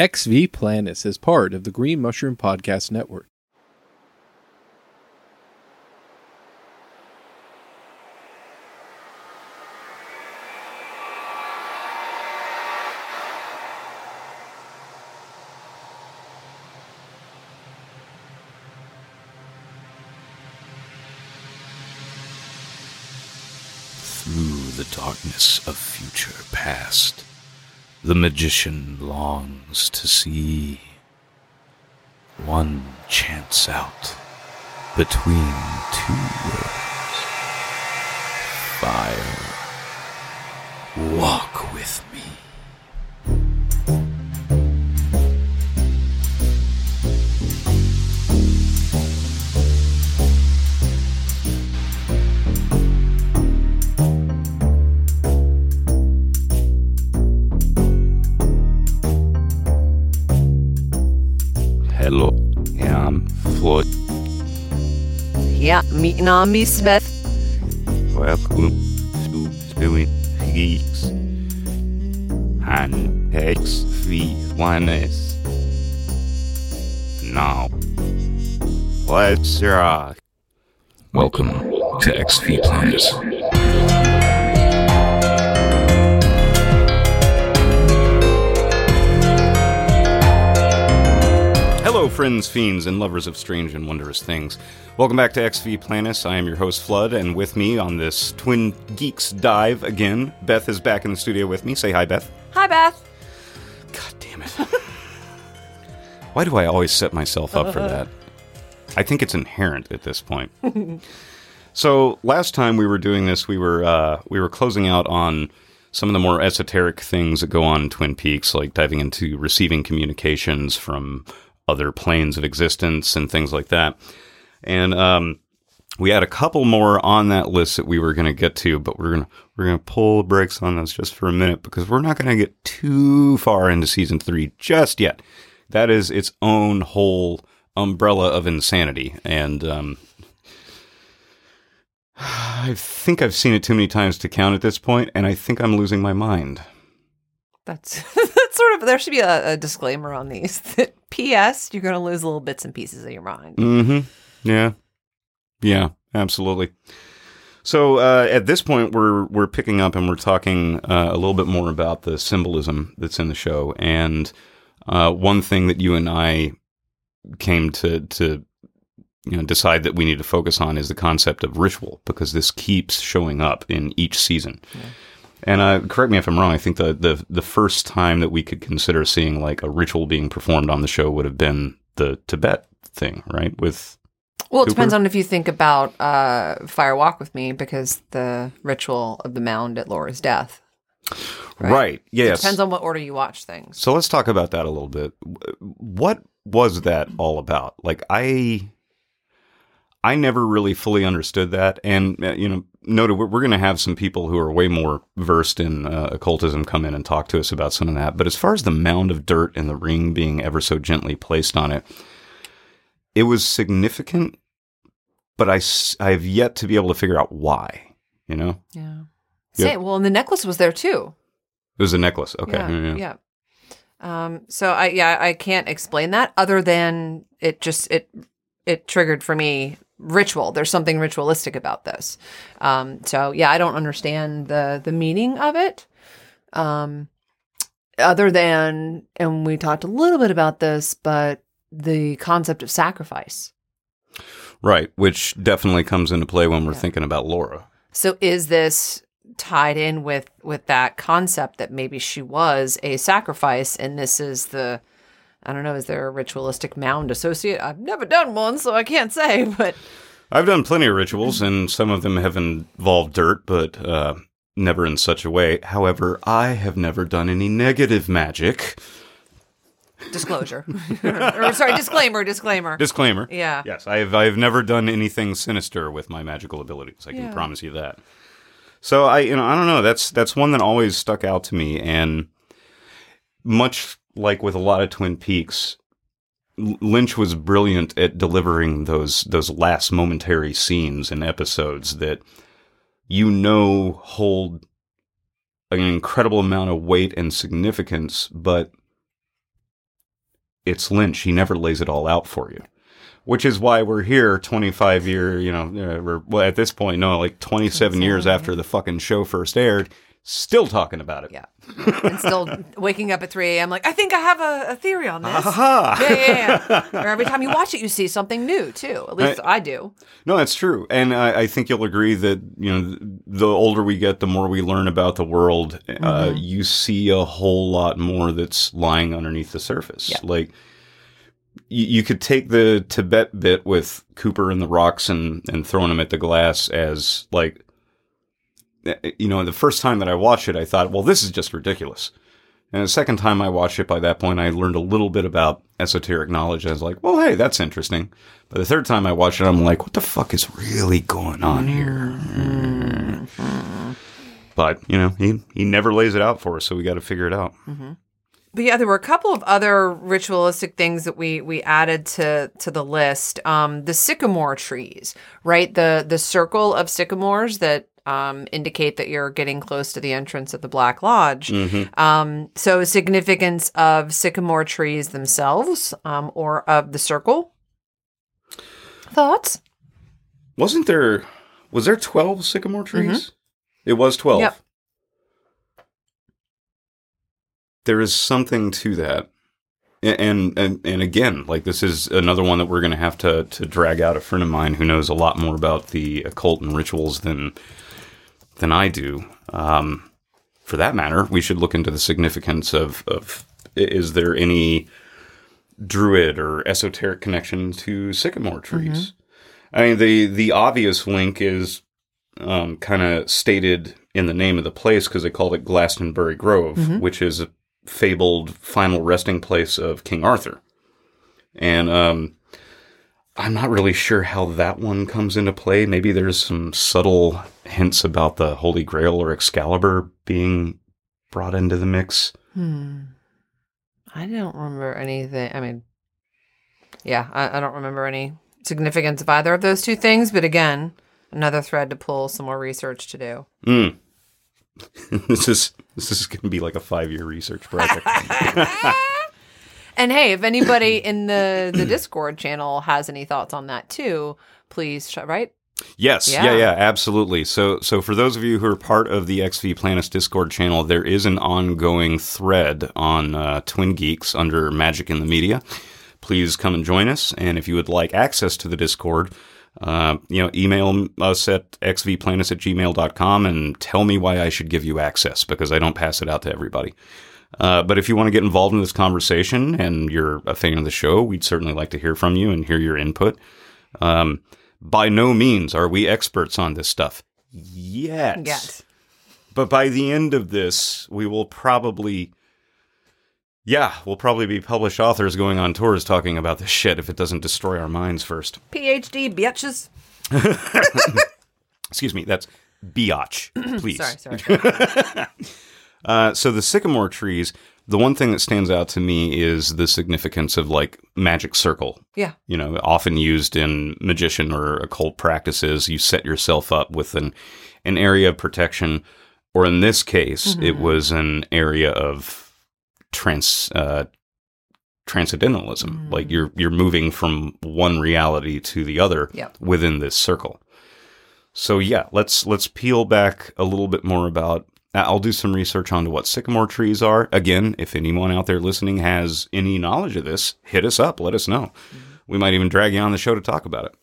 XV Planets is part of the Green Mushroom Podcast Network. Through the darkness of future past, the magician longs to see one chance out between two worlds. Fire. Walk with me. Ja, mitt namn Smith. Welcome to Spewing Geeks. And XV1S. Now, let's rock. Welcome to XV Planets. Friends, fiends, and lovers of strange and wondrous things. Welcome back to XV Planets. I am your host, Flood, and with me on this Twin Geeks dive again, Beth is back in the studio with me. Say hi, Beth. Hi, Beth. God damn it. Why do I always set myself up for that? I think it's inherent at this point. so last time we were doing this, we were uh, we were closing out on some of the more esoteric things that go on in Twin Peaks, like diving into receiving communications from other planes of existence and things like that. And um, we had a couple more on that list that we were going to get to, but we're gonna we're gonna pull the brakes on those just for a minute because we're not going to get too far into season three just yet. That is its own whole umbrella of insanity, and um, I think I've seen it too many times to count at this point, and I think I'm losing my mind. That's sort of there should be a, a disclaimer on these. That P.S. You're going to lose little bits and pieces of your mind. Mm-hmm. Yeah. Yeah, absolutely. So uh, at this point, we're we're picking up and we're talking uh, a little bit more about the symbolism that's in the show. And uh, one thing that you and I came to to you know decide that we need to focus on is the concept of ritual because this keeps showing up in each season. And uh, correct me if I'm wrong. I think the, the the first time that we could consider seeing like a ritual being performed on the show would have been the Tibet thing, right? With Well, it Cooper? depends on if you think about uh, Fire Walk with Me because the ritual of the mound at Laura's death. right, yes. It depends on what order you watch things. So let's talk about that a little bit. What was that all about? Like I I never really fully understood that and uh, you know noted we're, we're going to have some people who are way more versed in uh, occultism come in and talk to us about some of that. But as far as the mound of dirt and the ring being ever so gently placed on it, it was significant, but I, I've yet to be able to figure out why, you know? Yeah. Yep. Say, well, and the necklace was there too. It was a necklace. Okay. Yeah. yeah, yeah. yeah. Um, so I yeah I can't explain that other than it just it it triggered for me ritual. There's something ritualistic about this. Um, so yeah, I don't understand the the meaning of it. Um, other than and we talked a little bit about this, but the concept of sacrifice. Right, which definitely comes into play when we're Yeah. thinking about Laura. So is this tied in with with that concept that maybe she was a sacrifice and this is the I don't know, is there a ritualistic mound associate? I've never done one, so I can't say, but I've done plenty of rituals, and some of them have involved dirt, but uh, never in such a way. However, I have never done any negative magic. disclosure. or sorry, disclaimer, disclaimer. Disclaimer. yeah. Yes, I have. I have never done anything sinister with my magical abilities. I can Yeah. promise you that. So I, you know, I don't know. That's that's one that always stuck out to me, and much like with a lot of Twin Peaks, Lynch was brilliant at delivering those those last momentary scenes and episodes that you know hold an incredible amount of weight and significance, but it's Lynch. He never lays it all out for you. Which is why we're here 25 year, you know, uh, we're well, at this point, no, like 27 years after the fucking show first aired, still talking about it. Yeah. and still waking up at 3 a.m. like, I think I have a, a theory on this. Aha! Yeah, yeah, yeah. or every time you watch it, you see something new, too. At least I, do. No, that's true, and I, I think you'll agree that you know the older we get, the more we learn about the world. Uh, you see a whole lot more that's lying underneath the surface. Yeah. Like you, you could take the Tibet bit with Cooper and the rocks and and throwing them at the glass as like you know the first time that I watched it, I thought, well, this is just ridiculous. And the second time I watched it, by that point, I learned a little bit about esoteric knowledge. I was like, well, hey, that's interesting. But the third time I watched it, I'm like, what the fuck is really going on here? But, you know, he, he never lays it out for us, so we got to figure it out. But yeah, there were a couple of other ritualistic things that we we added to to the list. Um, the sycamore trees, right? The the circle of sycamores that um, indicate that you're getting close to the entrance of the Black Lodge. Um, so significance of sycamore trees themselves, um, or of the circle. Thoughts? Wasn't there, was there 12 sycamore trees? It was 12. Yep. There is something to that. And, and and again, like this is another one that we're going to have to to drag out a friend of mine who knows a lot more about the occult and rituals than than I do. Um, for that matter, we should look into the significance of of is there any druid or esoteric connection to sycamore trees? I mean, the the obvious link is um, kind of stated in the name of the place because they called it Glastonbury Grove, which is a fabled final resting place of King Arthur. And um, I'm not really sure how that one comes into play. Maybe there's some subtle hints about the Holy Grail or Excalibur being brought into the mix. Hmm. I don't remember anything. I mean, yeah, I, I don't remember any significance of either of those two things. But again, another thread to pull, some more research to do. Mm. this is this is going to be like a five year research project. And hey, if anybody in the the Discord channel has any thoughts on that too, please, sh- right? Yes, yeah. Yeah. yeah, absolutely. So, so for those of you who are part of the XV Planets Discord channel, there is an ongoing thread on uh, Twin Geeks under Magic in the Media. Please come and join us. And if you would like access to the Discord, uh, you know, email us at xvplanets at gmail.com and tell me why I should give you access because I don't pass it out to everybody. Uh, but if you want to get involved in this conversation and you're a fan of the show, we'd certainly like to hear from you and hear your input. Um, by no means are we experts on this stuff yet. Yet. But by the end of this, we will probably, yeah, we'll probably be published authors going on tours talking about this shit if it doesn't destroy our minds first. PhD bitches. Excuse me, that's biatch, please. Sorry, sorry. Uh, so the sycamore trees, the one thing that stands out to me is the significance of like magic circle. yeah. You know, often used in magician or occult practices. You set yourself up with an an area of protection, or in this case, it was an area of trans uh, transcendentalism. Like you're you're moving from one reality to the other Yep. within this circle. So yeah, let's let's peel back a little bit more about. I'll do some research onto what sycamore trees are. Again, if anyone out there listening has any knowledge of this, hit us up. Let us know. We might even drag you on the show to talk about it.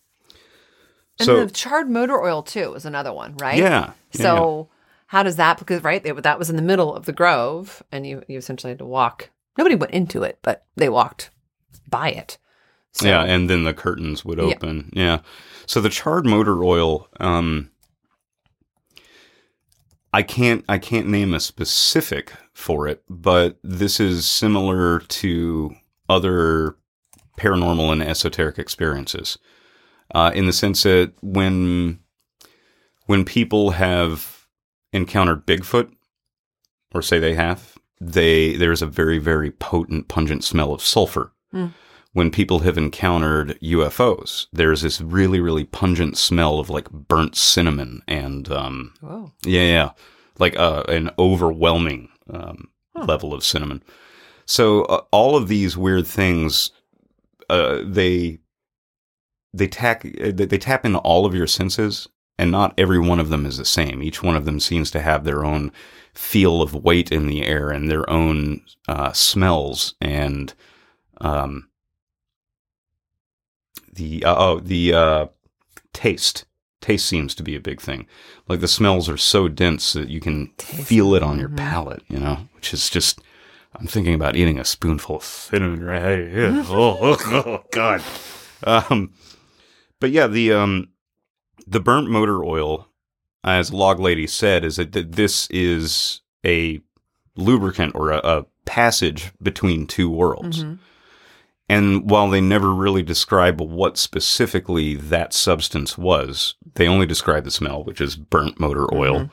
And so the charred motor oil too was another one, right? yeah, yeah, So how does that? Because right, they, that was in the middle of the grove, and you you essentially had to walk. Nobody went into it, but they walked by it. So, yeah, and then the curtains would Yeah. open. Yeah. So the charred motor oil, um, I can't I can't name a specific for it, but this is similar to other paranormal and esoteric experiences, uh, in the sense that when when people have encountered Bigfoot, or say they have, they there's a very very potent, pungent smell of sulfur when people have encountered UFOs, there's this really, really pungent smell of like burnt cinnamon and, um, Whoa. yeah, yeah, like uh, an overwhelming um, level of cinnamon. So uh, all of these weird things, uh, they they tack uh, they they tap into all of your senses, and not every one of them is the same. Each one of them seems to have their own feel of weight in the air and their own uh, smells and um, the uh, oh the uh, taste. Taste seems to be a big thing. Like the smells are so dense that you can feel it on your palate, you know, which is just. I'm thinking about eating a spoonful of cinnamon right here. oh, oh, oh, God. Um, but yeah, the um, the burnt motor oil, as Log Lady said, is that th- this is a lubricant or a, a passage between two worlds. And while they never really describe what specifically that substance was, they only describe the smell, which is burnt motor oil.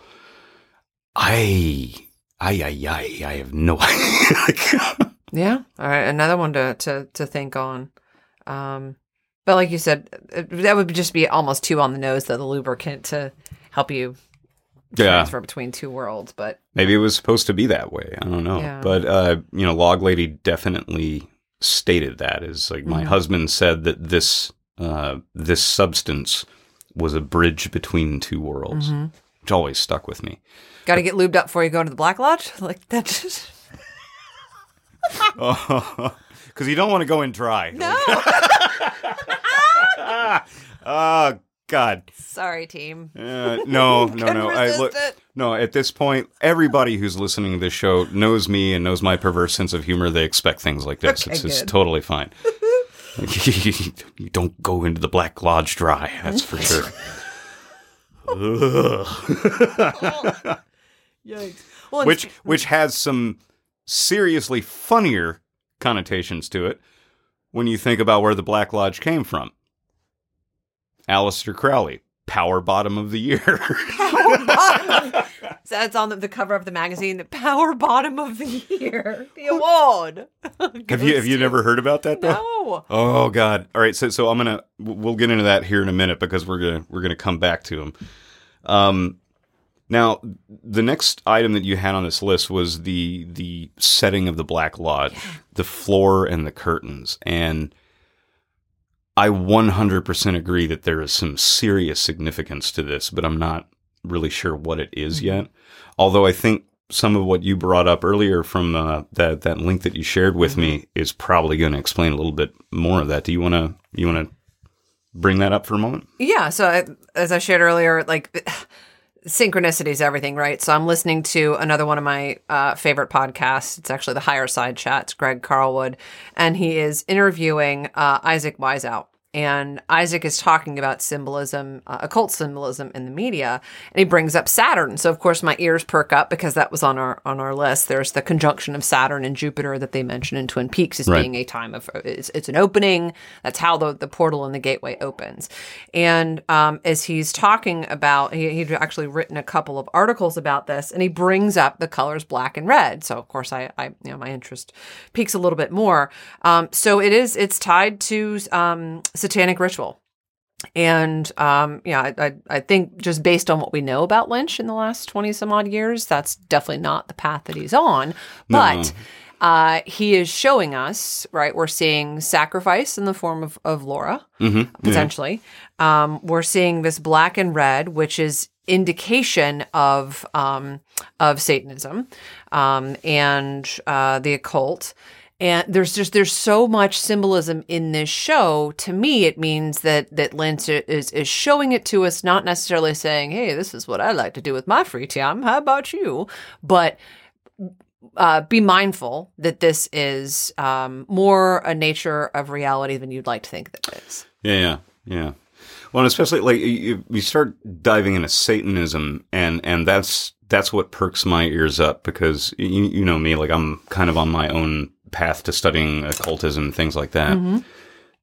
I, I, I, I, I have no idea. Yeah. All right. Another one to to to think on. Um, but like you said, that would just be almost too on the nose, though, the lubricant to help you yeah. transfer between two worlds. But Maybe it was supposed to be that way. I don't know. Yeah. But uh, you know, Log Lady definitely stated that is like my Mhm. husband said that this uh, this substance was a bridge between two worlds, Mhm. which always stuck with me. got to get lubed up before you go to the Black Lodge. Like that. Just... Because you don't want to go in dry. No. oh God. Sorry, team. Uh, no, no, no. I look. No, at this point, everybody who's listening to this show knows me and knows my perverse sense of humor. They expect things like this. Okay, it's, it's totally fine. you don't go into the Black Lodge dry. That's for sure. Yikes. Well, which which has some seriously funnier connotations to it when you think about where the Black Lodge came from. Aleister Crowley, power bottom of the year. power bottom. so that's on the, the cover of the magazine. The power bottom of the year, the award. have you have you never heard about that though? No. Oh God! All right, so so I'm gonna we'll get into that here in a minute because we're gonna we're gonna come back to him. Um, now the next item that you had on this list was the the setting of the Black Lodge, the floor and the curtains, and I 100% agree that there is some serious significance to this, but I'm not really sure what it is yet. Although I think some of what you brought up earlier from uh, that that link that you shared with me is probably going to explain a little bit more of that. Do you want to you want to bring that up for a moment? Yeah. So I, as I shared earlier, like synchronicity is everything, right? So I'm listening to another one of my uh, favorite podcasts. It's actually the Higher Side Chats, Greg Carlwood, and he is interviewing uh, Isaac Weishaupt. And Isaac is talking about symbolism, uh, occult symbolism in the media, and he brings up Saturn. So of course my ears perk up because that was on our on our list. There's the conjunction of Saturn and Jupiter that they mention in Twin Peaks as Right. being a time of it's, it's an opening. That's how the the portal and the gateway opens. And um, as he's talking about, he, he'd actually written a couple of articles about this, and he brings up the colors black and red. So of course I, I you know my interest peaks a little bit more. Um, so it is it's tied to um, satanic ritual. And um, yeah, I, I, I think just based on what we know about Lynch in the last twenty some odd years, that's definitely not the path that he's on. But uh, he is showing us right. We're seeing sacrifice in the form of of Laura Mm-hmm. potentially. Um, we're seeing this black and red, which is indication of um, of Satanism um, and uh, the occult. And there's just there's so much symbolism in this show. To me, it means that that Lynch is is showing it to us, not necessarily saying, "Hey, this is what I like to do with my free time. How about you?" But uh, be mindful that this is um, more a nature of reality than you'd like to think that it is. Yeah, yeah, yeah. Well, especially like you, you start diving into Satanism, and and that's that's what perks my ears up because you, you know me, like I'm kind of on my own path to studying occultism, things like that.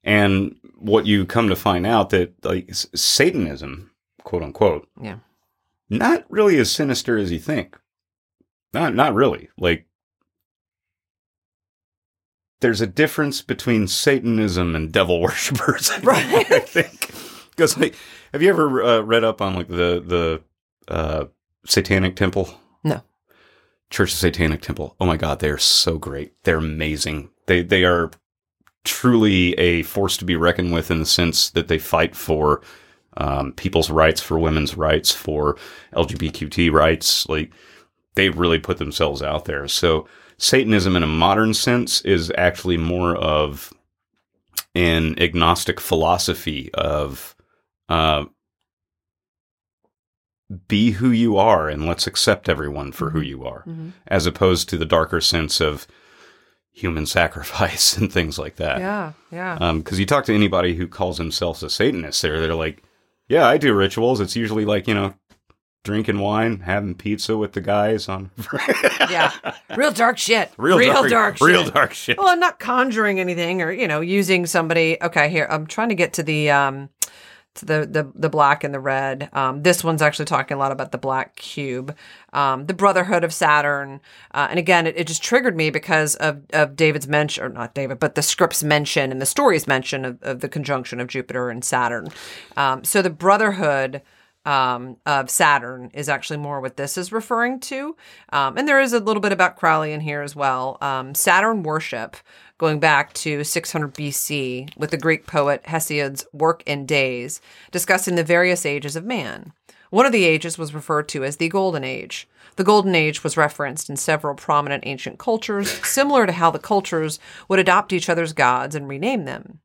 And what you come to find out that like Satanism, quote unquote, Yeah. not really as sinister as you think. Not not really. Like there's a difference between Satanism and devil worshippers. I Right. I think because like, have you ever uh, read up on like the the uh, Satanic Temple? No. Church of Satanic Temple. Oh my God, they are so great. They're amazing. They they are truly a force to be reckoned with in the sense that they fight for um, people's rights, for women's rights, for LGBTQ rights. Like they really put themselves out there. So Satanism, in a modern sense, is actually more of an agnostic philosophy of uh, be who you are and let's accept everyone for who you are, Mhm. as opposed to the darker sense of human sacrifice and things like that. Yeah, yeah. Because you talk to anybody who calls themselves a Satanist, they're they're like, yeah, I do rituals. It's usually like you know, drinking wine, having pizza with the guys on yeah. Real dark shit. real, real dark, shit. real dark shit. Well, I'm not conjuring anything or, you know, using somebody. Okay, here. I'm trying to get to the um the the the black and the red. Um this one's actually talking a lot about the black cube. Um the brotherhood of Saturn. Uh, and again, it, it just triggered me because of of David's mention or not David, but the script's mention and the story's mention of, of the conjunction of Jupiter and Saturn. Um so the brotherhood um, of Saturn is actually more what this is referring to. Um, and there is a little bit about Crowley in here as well. Um, Saturn worship, going back to 600 BC, with the Greek poet Hesiod's Works and Days, discussing the various ages of man. One of the ages was referred to as the Golden Age. The Golden Age was referenced in several prominent ancient cultures, similar to how the cultures would adopt each other's gods and rename them.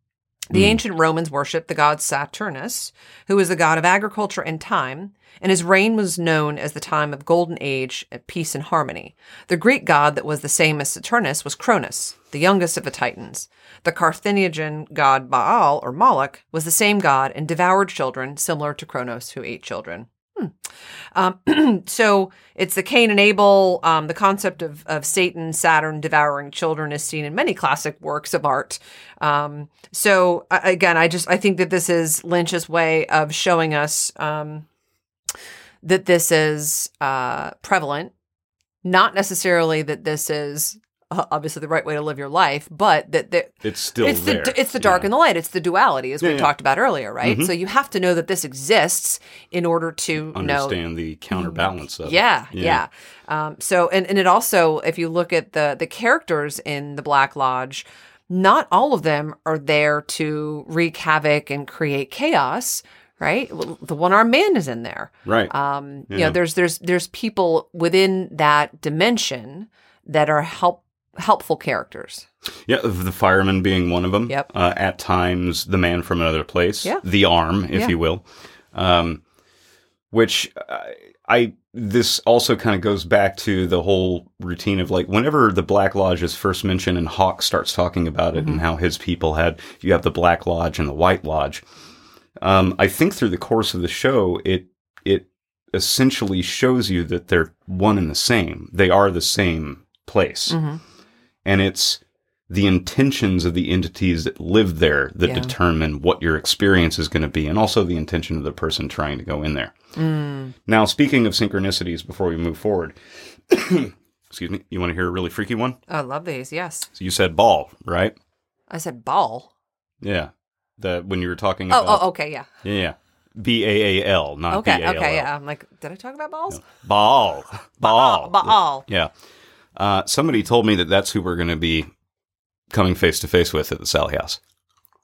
The hmm. ancient Romans worshipped the god Saturnus, who was the god of agriculture and time, and his reign was known as the time of golden age, peace and harmony. The Greek god that was the same as Saturnus was Cronus, the youngest of the Titans. The Carthaginian god Baal, or Moloch, was the same god and devoured children, similar to Cronos, who ate children. Um, so it's the Cain and Abel. Um, the concept of, of Satan, Saturn devouring children is seen in many classic works of art. Um, so again, I just I think that this is Lynch's way of showing us um, that this is uh, prevalent. Not necessarily that this is uh, obviously the right way to live your life, but that that It's still it's there. the it's the dark Yeah. and the light. It's the duality, as Yeah, we yeah. talked about earlier, right? Mhm. So you have to know that this exists in order to know understand the counterbalance of it. yeah, yeah. Yeah. Um, so, and, and it also, if you look at the the characters in the Black Lodge, not all of them are there to wreak havoc and create chaos. Right, the one armed man is in there. right. Um, You know, there's there's there's people within that dimension that are help helpful characters. Yeah, the fireman being one of them. Yep. Uh, at times, the man from another place. Yeah. The arm, if Yeah. you will. Um, which I, I this also kind of goes back to the whole routine of like whenever the Black Lodge is first mentioned and Hawk starts talking about it Mm-hmm. and how his people had you have the Black Lodge and the White Lodge. Um, I think through the course of the show, it it essentially shows you that they're one and the same. They are the same place Mhm. And it's the intentions of the entities that live there that Yeah. determine what your experience is going to be and also the intention of the person trying to go in there Mm. now speaking of synchronicities before we move forward excuse me you want to hear a really freaky one I love these. Yes, so you said ball right I said ball. yeah the when you were talking Oh, about oh, okay, yeah. yeah, yeah b-a-a-l not Okay, b-a-l-l okay, yeah. I'm like, did I talk about balls? ball ball Ball. yeah uh, somebody told me that that's who we're going to be coming face to face with at the Sallie House.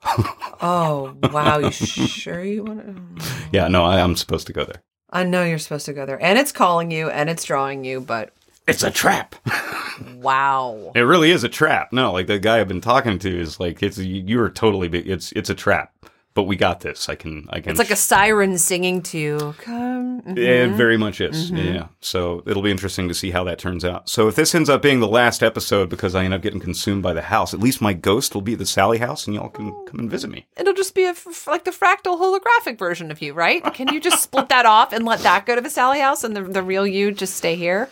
Oh, wow. You sure you want to? Yeah, no, I, I'm supposed to go there. I know you're supposed to go there. And it's calling you and it's drawing you, but It's a trap. wow. It really is a trap. No, like the guy I've been talking to is like, it's you you are totally. It's it's a trap. But we got this. I can. I can. It's like a siren singing to you. Come. mhm. It very much is. Mm-hmm. Yeah. So it'll be interesting to see how that turns out. So if this ends up being the last episode because I end up getting consumed by the house, at least my ghost will be at the Sallie house and y'all can come and visit me. It'll just be a f- like the fractal holographic version of you, right? Can you just split that off and let that go to the Sallie house and the, the real you just stay here?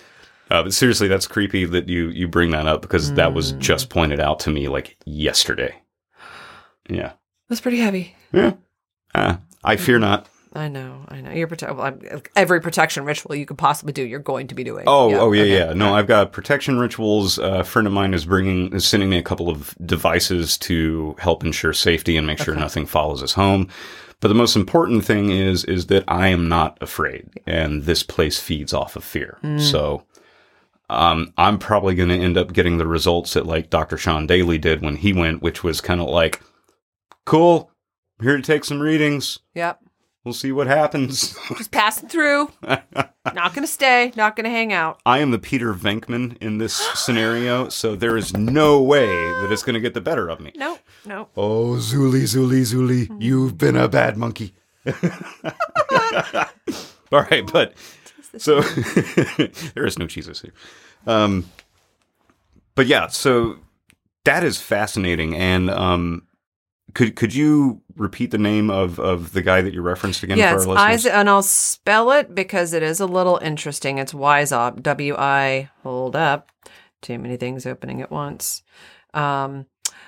Uh, but seriously, that's creepy that you you bring that up because that was Mm. just pointed out to me like yesterday. Yeah. That's pretty heavy. Yeah. Uh, I fear not. I know, I know. You're prote- well, I'm- every protection ritual you could possibly do, you're going to be doing. Oh, oh yeah, okay. yeah. No, I've got protection rituals. Uh, a friend of mine is bringing, is sending me a couple of devices to help ensure safety and make sure nothing follows us home. But the most important thing is, is that I am not afraid, and this place feeds off of fear. Mm. So um, I'm probably going to end up getting the results that like Dr. Sean Daly did when he went, which was kind of like, cool, I'm here to take some readings. Yep. We'll see what happens. Just passing through. not going to stay. Not going to hang out. I am the Peter Venkman in this scenario, so there is no way that it's going to get the better of me. No, no. Oh, Zuli, Zuli, Zuli, you've been a bad monkey. All right, but so there is no Jesus here. Um, but yeah, so that is fascinating. And um, could could you repeat the name of, of the guy that you referenced again Yeah, for it's our listeners? Isaac, and I'll spell it because it is a little interesting. It's Weishaupt, W I, hold up, too many things opening at once. Um,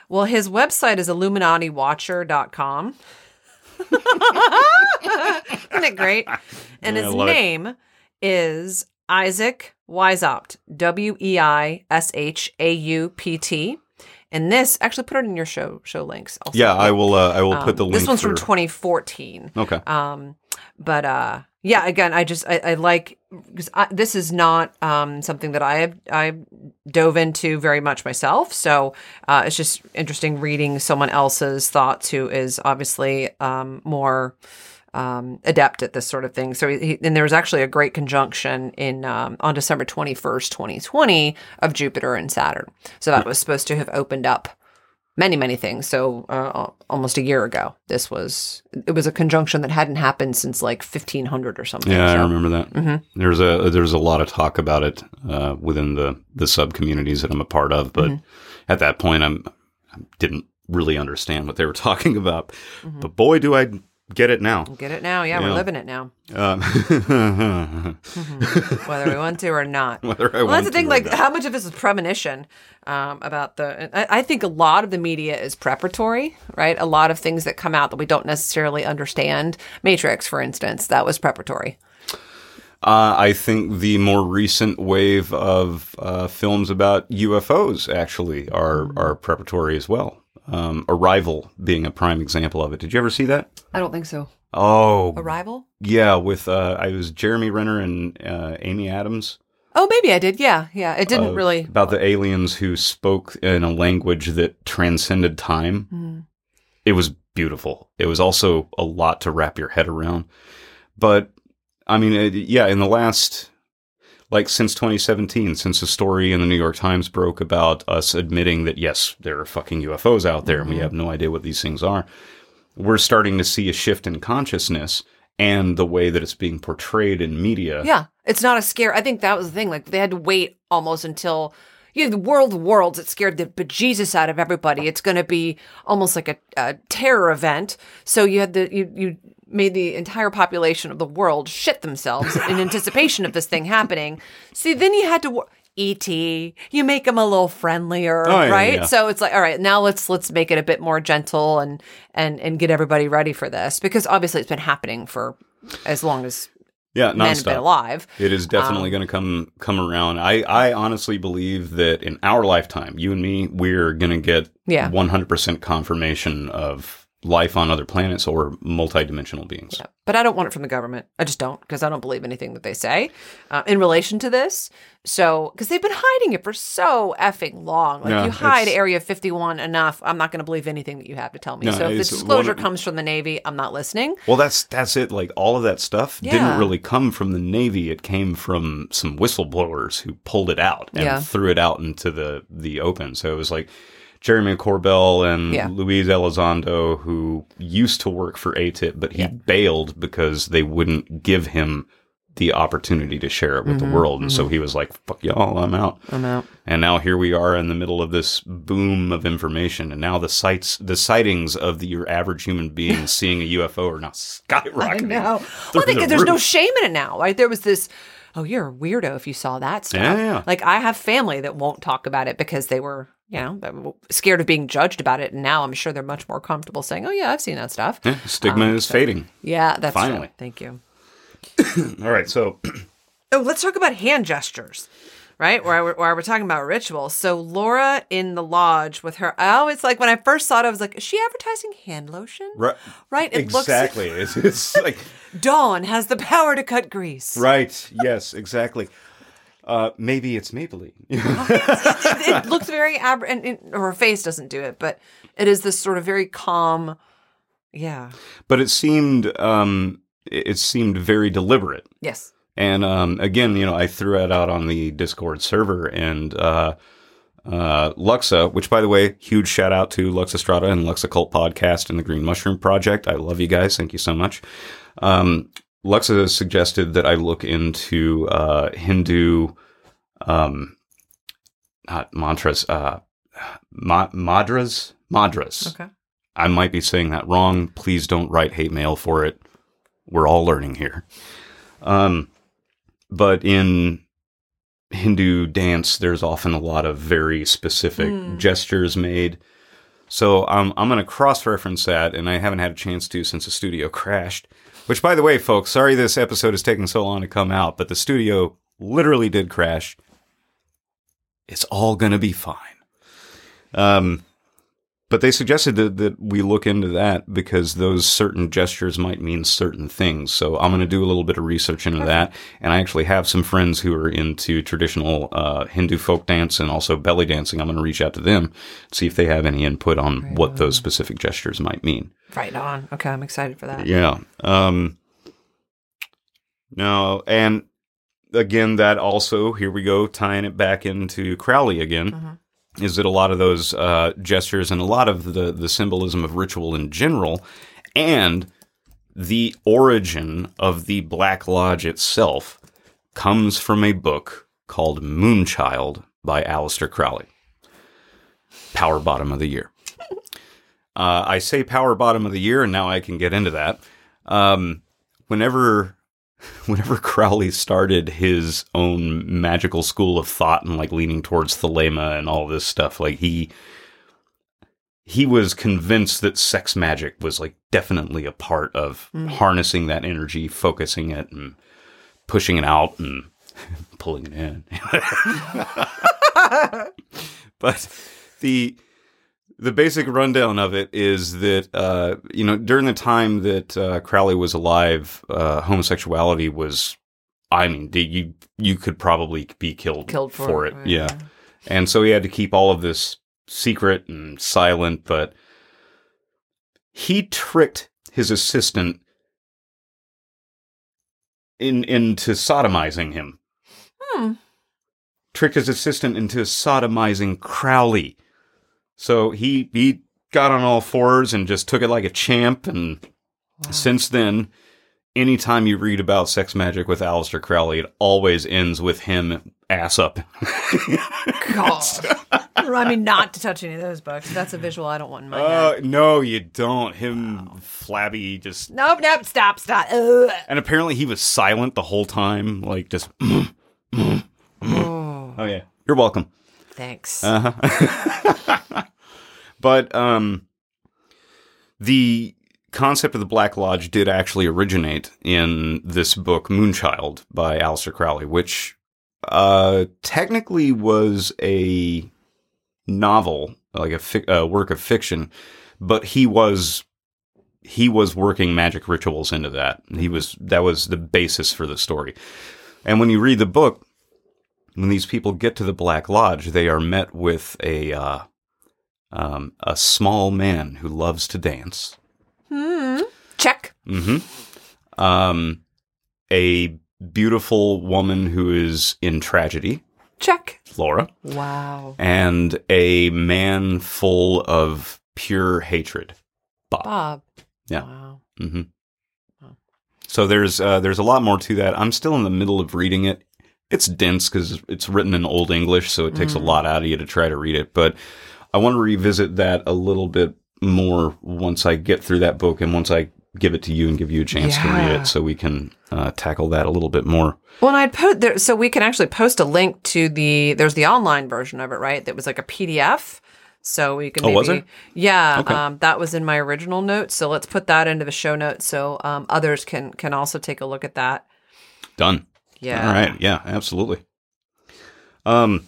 well, his website is IlluminatiWatcher.com. Isn't it great? And Yeah, his name is Isaac Weishaupt, W E I S H A U P T. And this actually put it in your show show links. I'll yeah, I will. Uh, I will Um, put the link. This one's for, from 2014. Okay. Um, but uh, yeah, again, I just I, I like because this is not um something that I have I dove into very much myself. So uh, it's just interesting reading someone else's thoughts who is obviously um more um, adept at this sort of thing. So, he, and there was actually a great conjunction in um, on December twenty first, twenty twenty, of Jupiter and Saturn. So that was supposed to have opened up many, many things. So uh, almost a year ago, this was it was a conjunction that hadn't happened since like fifteen hundred or something. Yeah, I remember that. Mhm. There's a there's a lot of talk about it uh, within the the sub communities that I'm a part of, but Mm-hmm. at that point, I'm I didn't really understand what they were talking about. Mm-hmm. But boy, do I get it now. Get it now? Yeah, Yeah. we're living it now, Um, whether we want to or not. whether I Well, want that's the thing. Like, not. how much of this is premonition um, about the? I, I think a lot of the media is preparatory, right? A lot of things that come out that we don't necessarily understand. Matrix, for instance, that was preparatory. Uh, I think the more recent wave of uh, films about UFOs actually are Mm-hmm. are preparatory as well. Um, Arrival being a prime example of it. Did you ever see that? I don't think so. Oh, Arrival? yeah. With uh, I was Jeremy Renner and uh, Amy Adams. Oh, maybe I did. Yeah, yeah. It didn't uh, really. about the aliens who spoke in a language that transcended time. Mm. It was beautiful. It was also a lot to wrap your head around. But I mean, it, yeah, in the last like since 2017, since the story in the New York Times broke about us admitting that yes, there are fucking UFOs out there and we mm-hmm. have no idea what these things are, we're starting to see a shift in consciousness and the way that it's being portrayed in media. Yeah, it's not a scare. I think that was the thing. Like they had to wait almost until you know the world worlds. It scared the bejesus out of everybody. It's going to be almost like a, a terror event. So you had the you you made the entire population of the world shit themselves in anticipation of this thing happening. See, then you had to. ET, you make them a little friendlier, Oh, yeah, right? yeah. So it's like, all right, now let's let's make it a bit more gentle and and and get everybody ready for this because obviously it's been happening for as long as yeah, men have been alive. It is definitely Um, going to come come around. I I honestly believe that in our lifetime, you and me, we're going to get Yeah. 100% confirmation of life on other planets or multidimensional beings. Yeah. But I don't want it from the government. I just don't because I don't believe anything that they say uh, in relation to this. So, because they've been hiding it for so effing long. Like you hide Area 51 enough, I'm not going to believe anything that you have to tell me. No, so if the disclosure of- comes from the Navy, I'm not listening. Well, that's that's it. Like all of that stuff Yeah. didn't really come from the Navy. It came from some whistleblowers who pulled it out and Yeah. threw it out into the the open. So it was like Jeremy Corbell and Yeah. Luis Elizondo, who used to work for ATIP, but he bailed because they wouldn't give him the opportunity to share it with Mm-hmm, the world. And so he was like, "Fuck y'all, I'm out." I'm out. And now here we are in the middle of this boom of information, and now the sites, the sightings of the, your average human being seeing a UFO are now skyrocketing. No. through Well, I think the there's no shame in it now, right? There was this, oh, you're a weirdo if you saw that stuff. Yeah, yeah. Like I have family that won't talk about it because they were, you know, scared of being judged about it. And now I'm sure they're much more comfortable saying, oh, yeah, I've seen that stuff. Yeah, stigma Um, is so- fading. Yeah, that's true. Finally. Thank you. All right, so Oh, let's talk about hand gestures, right? Where, I, where we're talking about rituals. So Laura in the lodge with her. I always like when I first saw it, I was like, is she advertising hand lotion? right, Right? It exactly. it's, it's like. Dawn has the power to cut grease. right. Yes, exactly. Uh, maybe it's Maybelline. it looks very ab- and, and her face doesn't do it, but it is this sort of very calm. Yeah. but it seemed um, it it seemed very deliberate. Yes. And um, again, you know, I threw it out on the Discord server, and uh, uh, Luxa, which by the way, huge shout out to Lux Estrada and Lux Occult Podcast and the Green Mushroom Project. I love you guys. Thank you so much. Um, Luxa suggested that I look into uh, Hindu um, not mantras, uh, ma- madras, madras. Okay. I might be saying that wrong. Please don't write hate mail for it. We're all learning here. Um, but in Hindu dance, there's often a lot of very specific gestures made. So um, I'm going to cross reference that, and I haven't had a chance to since the studio crashed. Which, by the way, folks, sorry this episode is taking so long to come out, but the studio literally did crash. It's all going to be fine. Um, but they suggested that, that we look into that because those certain gestures might mean certain things. So I'm going to do a little bit of research into that. And I actually have some friends who are into traditional uh, Hindu folk dance and also belly dancing. I'm going to reach out to them, see if they have any input on what those specific gestures might mean. Right on. Okay, I'm excited for that. Yeah. Um, no, and again, that also, here we go, tying it back into Crowley again, is that a lot of those uh, gestures and a lot of the, the symbolism of ritual in general and the origin of the Black Lodge itself comes from a book called Moonchild by Aleister Crowley. Power Bottom of the Year. Uh, I say Power Bottom of the Year, and now I can get into that. Um, whenever, whenever Crowley started his own magical school of thought and like leaning towards Thelema and all this stuff, like he he was convinced that sex magic was like definitely a part of mm-hmm. harnessing that energy, focusing it, and pushing it out and pulling it in. but the the basic rundown of it is that uh, you know during the time that uh, Crowley was alive, uh, homosexuality was, I mean, you you could probably be killed Killed for it, it, yeah. yeah. And so he had to keep all of this secret and silent, but he tricked his assistant in into sodomizing him. Hmm. Tricked his assistant into sodomizing Crowley. So he he got on all fours and just took it like a champ. And since then, anytime you read about sex magic with Aleister Crowley, it always ends with him ass up. God. Remind me not to touch any of those books. That's a visual I don't want in my Uh, head. no, you don't. Him flabby, just Nope, nope, stop, stop. Ugh. and apparently he was silent the whole time, like just. Oh, Oh yeah, you're welcome. Thanks. Uh-huh. but um, the concept of the Black Lodge did actually originate in this book, Moonchild, by Aleister Crowley, which uh, technically was a novel, like a fic- uh, work of fiction, but he was he was working magic rituals into that. He was that was the basis for the story. And when you read the book, when these people get to the Black Lodge, they are met with a uh, um, a small man who loves to dance, Check. hmm um, a beautiful woman who is in tragedy, Check. Laura, Wow. and a man full of pure hatred, Bob. Bob. Yeah. Wow. hmm So there's uh, there's a lot more to that. I'm still in the middle of reading it. It's dense because it's written in Old English, so it takes a lot out of you to try to read it. But I want to revisit that a little bit more once I get through that book and once I give it to you and give you a chance to read it, so we can uh, tackle that a little bit more. Well, and I'd put there, so we can actually post a link to the. There's the online version of it, right? That was like a PDF. So we can. Oh, was it? Yeah, Okay. um, that was in my original notes. So let's put that into the show notes so um, others can can also take a look at that. Done. Yeah. All right. Yeah, absolutely. Um,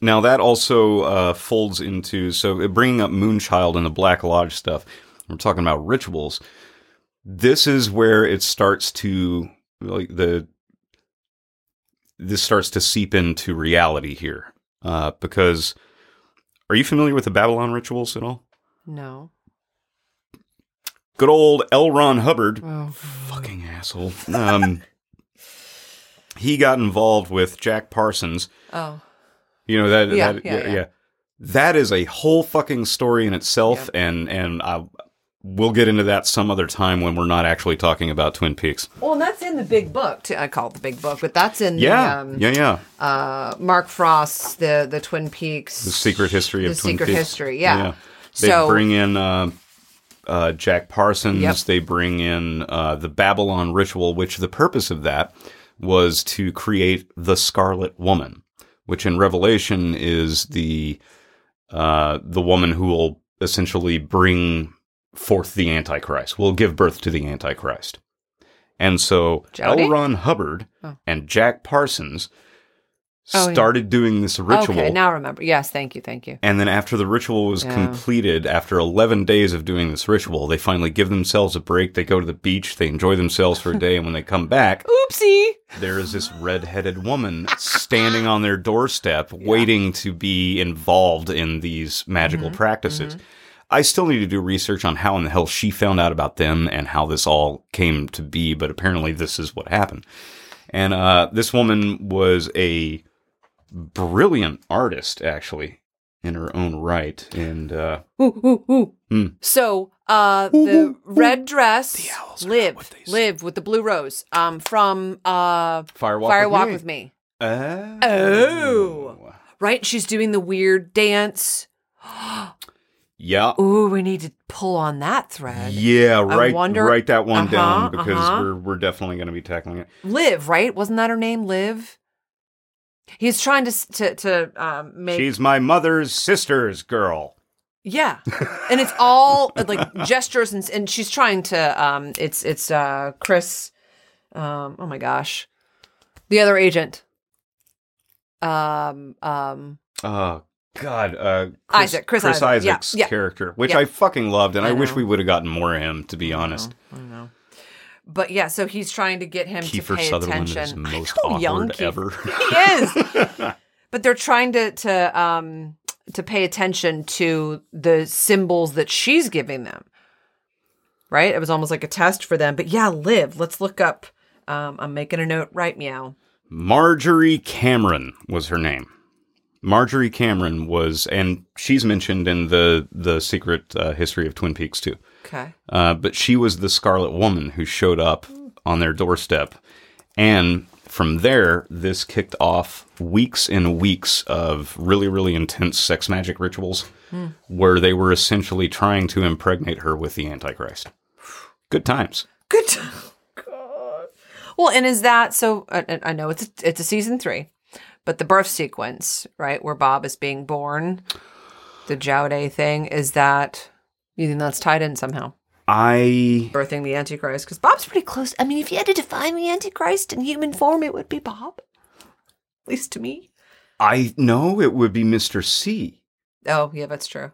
now that also uh, folds into so bringing up Moonchild and the Black Lodge stuff. We're talking about rituals. This is where it starts to like the this starts to seep into reality here. Uh, because are you familiar with the Babylon rituals at all? No. Good old L. Ron Hubbard, Oh. fucking asshole. Um, he got involved with Jack Parsons. Oh. You know that, Yeah, that yeah, yeah. That is a whole fucking story in itself, and and I we'll get into that some other time when we're not actually talking about Twin Peaks. Well, and that's in the big book. Too. I call it the big book, but that's in Yeah, the um, yeah, yeah. uh, Mark Frost's the the Twin Peaks. The secret history of the Twin secret Peaks. history, yeah. They So- bring in uh, uh, Jack Parsons. Yep. They bring in uh, the Babylon ritual, which the purpose of that was to create the Scarlet Woman, which in Revelation is the uh, the woman who will essentially bring forth the Antichrist, will give birth to the Antichrist. And so Jody? L. Ron Hubbard Oh. and Jack Parsons Oh, yeah. started doing this ritual. Okay, now I remember. Yes, thank you, thank you. And then after the ritual was Yeah. completed, after 11 days of doing this ritual, they finally give themselves a break. They go to the beach, they enjoy themselves for a day, and when they come back, Oopsie. there is this red-headed woman standing on their doorstep waiting to be involved in these magical Mm-hmm. practices. I still need to do research on how in the hell she found out about them and how this all came to be, but apparently this is what happened. And uh, this woman was a brilliant artist, actually, in her own right. And uh, Ooh, ooh, ooh. Hmm. So, uh, the red dress, owls live, what they say. live with the blue rose, um, from uh, Firewalk, Fire with Walk Me. with Me. Oh. Oh. Right? She's doing the weird dance. Yeah. Ooh, we need to pull on that thread. Yeah, right. wonder- write that one Uh-huh, down because uh-huh. we're we're definitely going to be tackling it. Live, right? Wasn't that her name? Liv. He's trying to to to um, make She's my mother's sister's girl. yeah, and it's all like gestures and and she's trying to um it's it's uh Chris um oh my gosh the other agent um um Oh God, uh, Chris, Isaak, Chris Isaak. Yeah, Isaak's yeah. character, which Yeah. I fucking loved, and I, I wish we would have gotten more of him. To be honest, I don't know. But yeah, so he's trying to get him to pay Sutherland attention. is most I know, young awkward Kiefer. ever. He is. but they're trying to to um to pay attention to the symbols that she's giving them. Right? It was almost like a test for them. But yeah, live. Let's look up. Um, I'm making a note. Right, meow. Marjorie Cameron was her name. Marjorie Cameron was, and she's mentioned in the the secret uh, history of Twin Peaks too. Okay. Uh, but she was the Scarlet Woman who showed up on their doorstep. And from there, this kicked off weeks and weeks of really, really intense sex magic rituals where they were essentially trying to impregnate her with the Antichrist. Good times. Good. God. Well, and is that so? I, I know it's a, it's a season three, but the birth sequence, right, where Bob is being born, the Jaude thing, is that you think that's tied in somehow? I Birthing the Antichrist, because Bob's pretty close. I mean, if you had to define the Antichrist in human form, it would be Bob, at least to me. I know it would be Mr. C. Oh, yeah, that's true.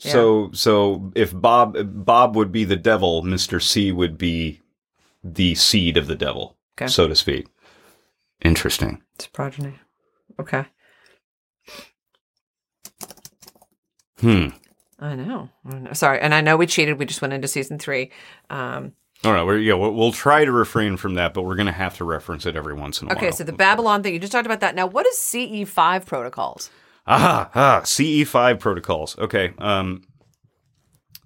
Yeah. So so if Bob Bob would be the devil, Mr. C would be the seed of the devil, Okay. so to speak. Interesting. It's progeny. Okay. Hmm. I know. I know. Sorry, and I know we cheated. We just went into season three. Um, All right, we're, yeah, we'll, we'll try to refrain from that, but we're going to have to reference it every once in a while. Okay, so the Babylon thing, you just talked about that. Now, what is CE5 protocols? ah ah CE five protocols. Okay, um,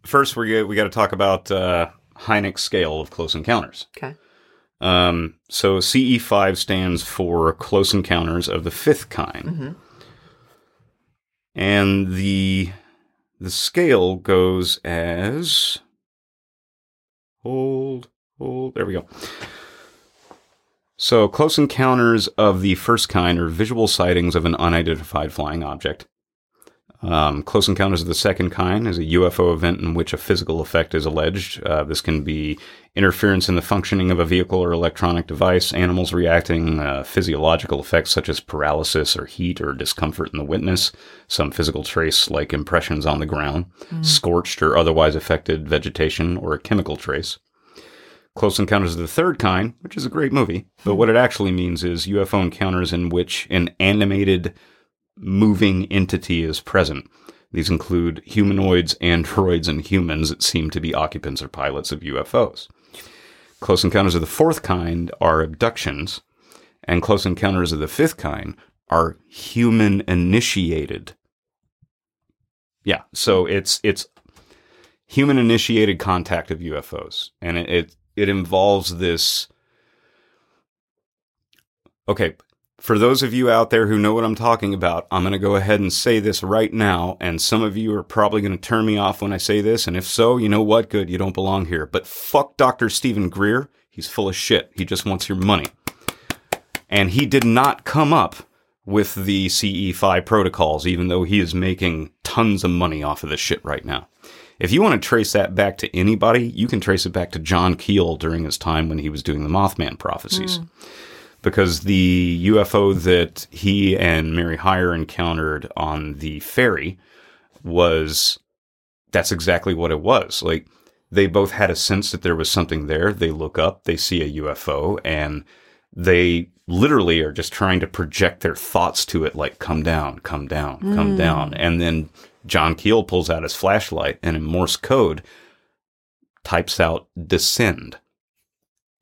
first we we got to talk about uh, Hynek scale of close encounters. Okay. Um, so CE five stands for close encounters of the fifth kind, Mhm. and the the scale goes as hold hold there we go. So, close encounters of the first kind are visual sightings of an unidentified flying object. Um, close encounters of the second kind is a UFO event in which a physical effect is alleged. Uh, this can be interference in the functioning of a vehicle or electronic device, animals reacting, uh, physiological effects such as paralysis or heat or discomfort in the witness, some physical trace like impressions on the ground, scorched or otherwise affected vegetation, or a chemical trace. Close Encounters of the Third Kind, which is a great movie, but what it actually means is UFO encounters in which an animated moving entity is present. These include humanoids, androids, and humans that seem to be occupants or pilots of UFOs. Close Encounters of the Fourth Kind are abductions, and Close Encounters of the Fifth Kind are human initiated. Yeah, so it's it's human initiated contact of UFOs, and it, it it involves this. Okay, for those of you out there who know what I'm talking about, I'm going to go ahead and say this right now. And some of you are probably going to turn me off when I say this. And if so, you know what? Good. You don't belong here. But fuck Dr. Steven Greer. He's full of shit. He just wants your money. And he did not come up with the CE5 protocols, even though he is making tons of money off of this shit right now. If you want to trace that back to anybody, you can trace it back to John Keel during his time when he was doing the Mothman prophecies hmm. Because the UFO that he and Mary Hyre encountered on the ferry was that's exactly what it was. Like they both had a sense that there was something there. They look up, they see a UFO, and they literally are just trying to project their thoughts to it like come down, come down, come hmm. down. And then John Keel pulls out his flashlight and in Morse code types out descend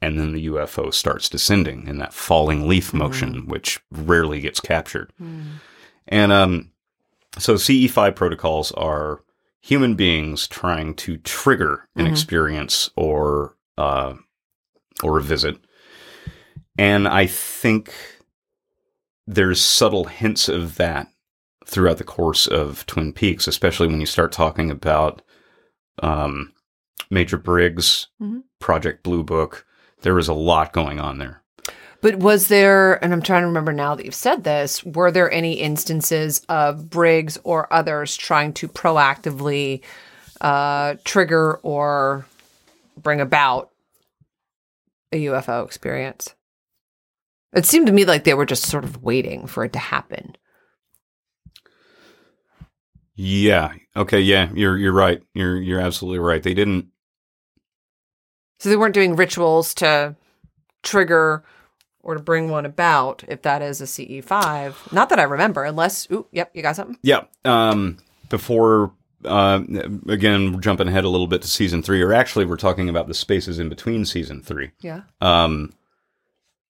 and then the UFO starts descending in that falling leaf motion, which rarely gets captured. And um, so CE5 protocols are human beings trying to trigger an experience or uh, or a visit. And I think there's subtle hints of that throughout the course of Twin Peaks, especially when you start talking about um, Major Briggs, Mhm. Project Blue Book. There was a lot going on there. But was there, and I'm trying to remember now that you've said this, were there any instances of Briggs or others trying to proactively uh, trigger or bring about a UFO experience? It seemed to me like they were just sort of waiting for it to happen. Yeah. Okay. Yeah. You're you're right. You're you're absolutely right. They didn't. So they weren't doing rituals to trigger or to bring one about, if that is a CE5. Not that I remember, unless, ooh, yep, you got something? Yeah. Um. Before. Uh, again, jumping ahead a little bit to season three, or actually, we're talking about the spaces in between season three. Yeah. Um,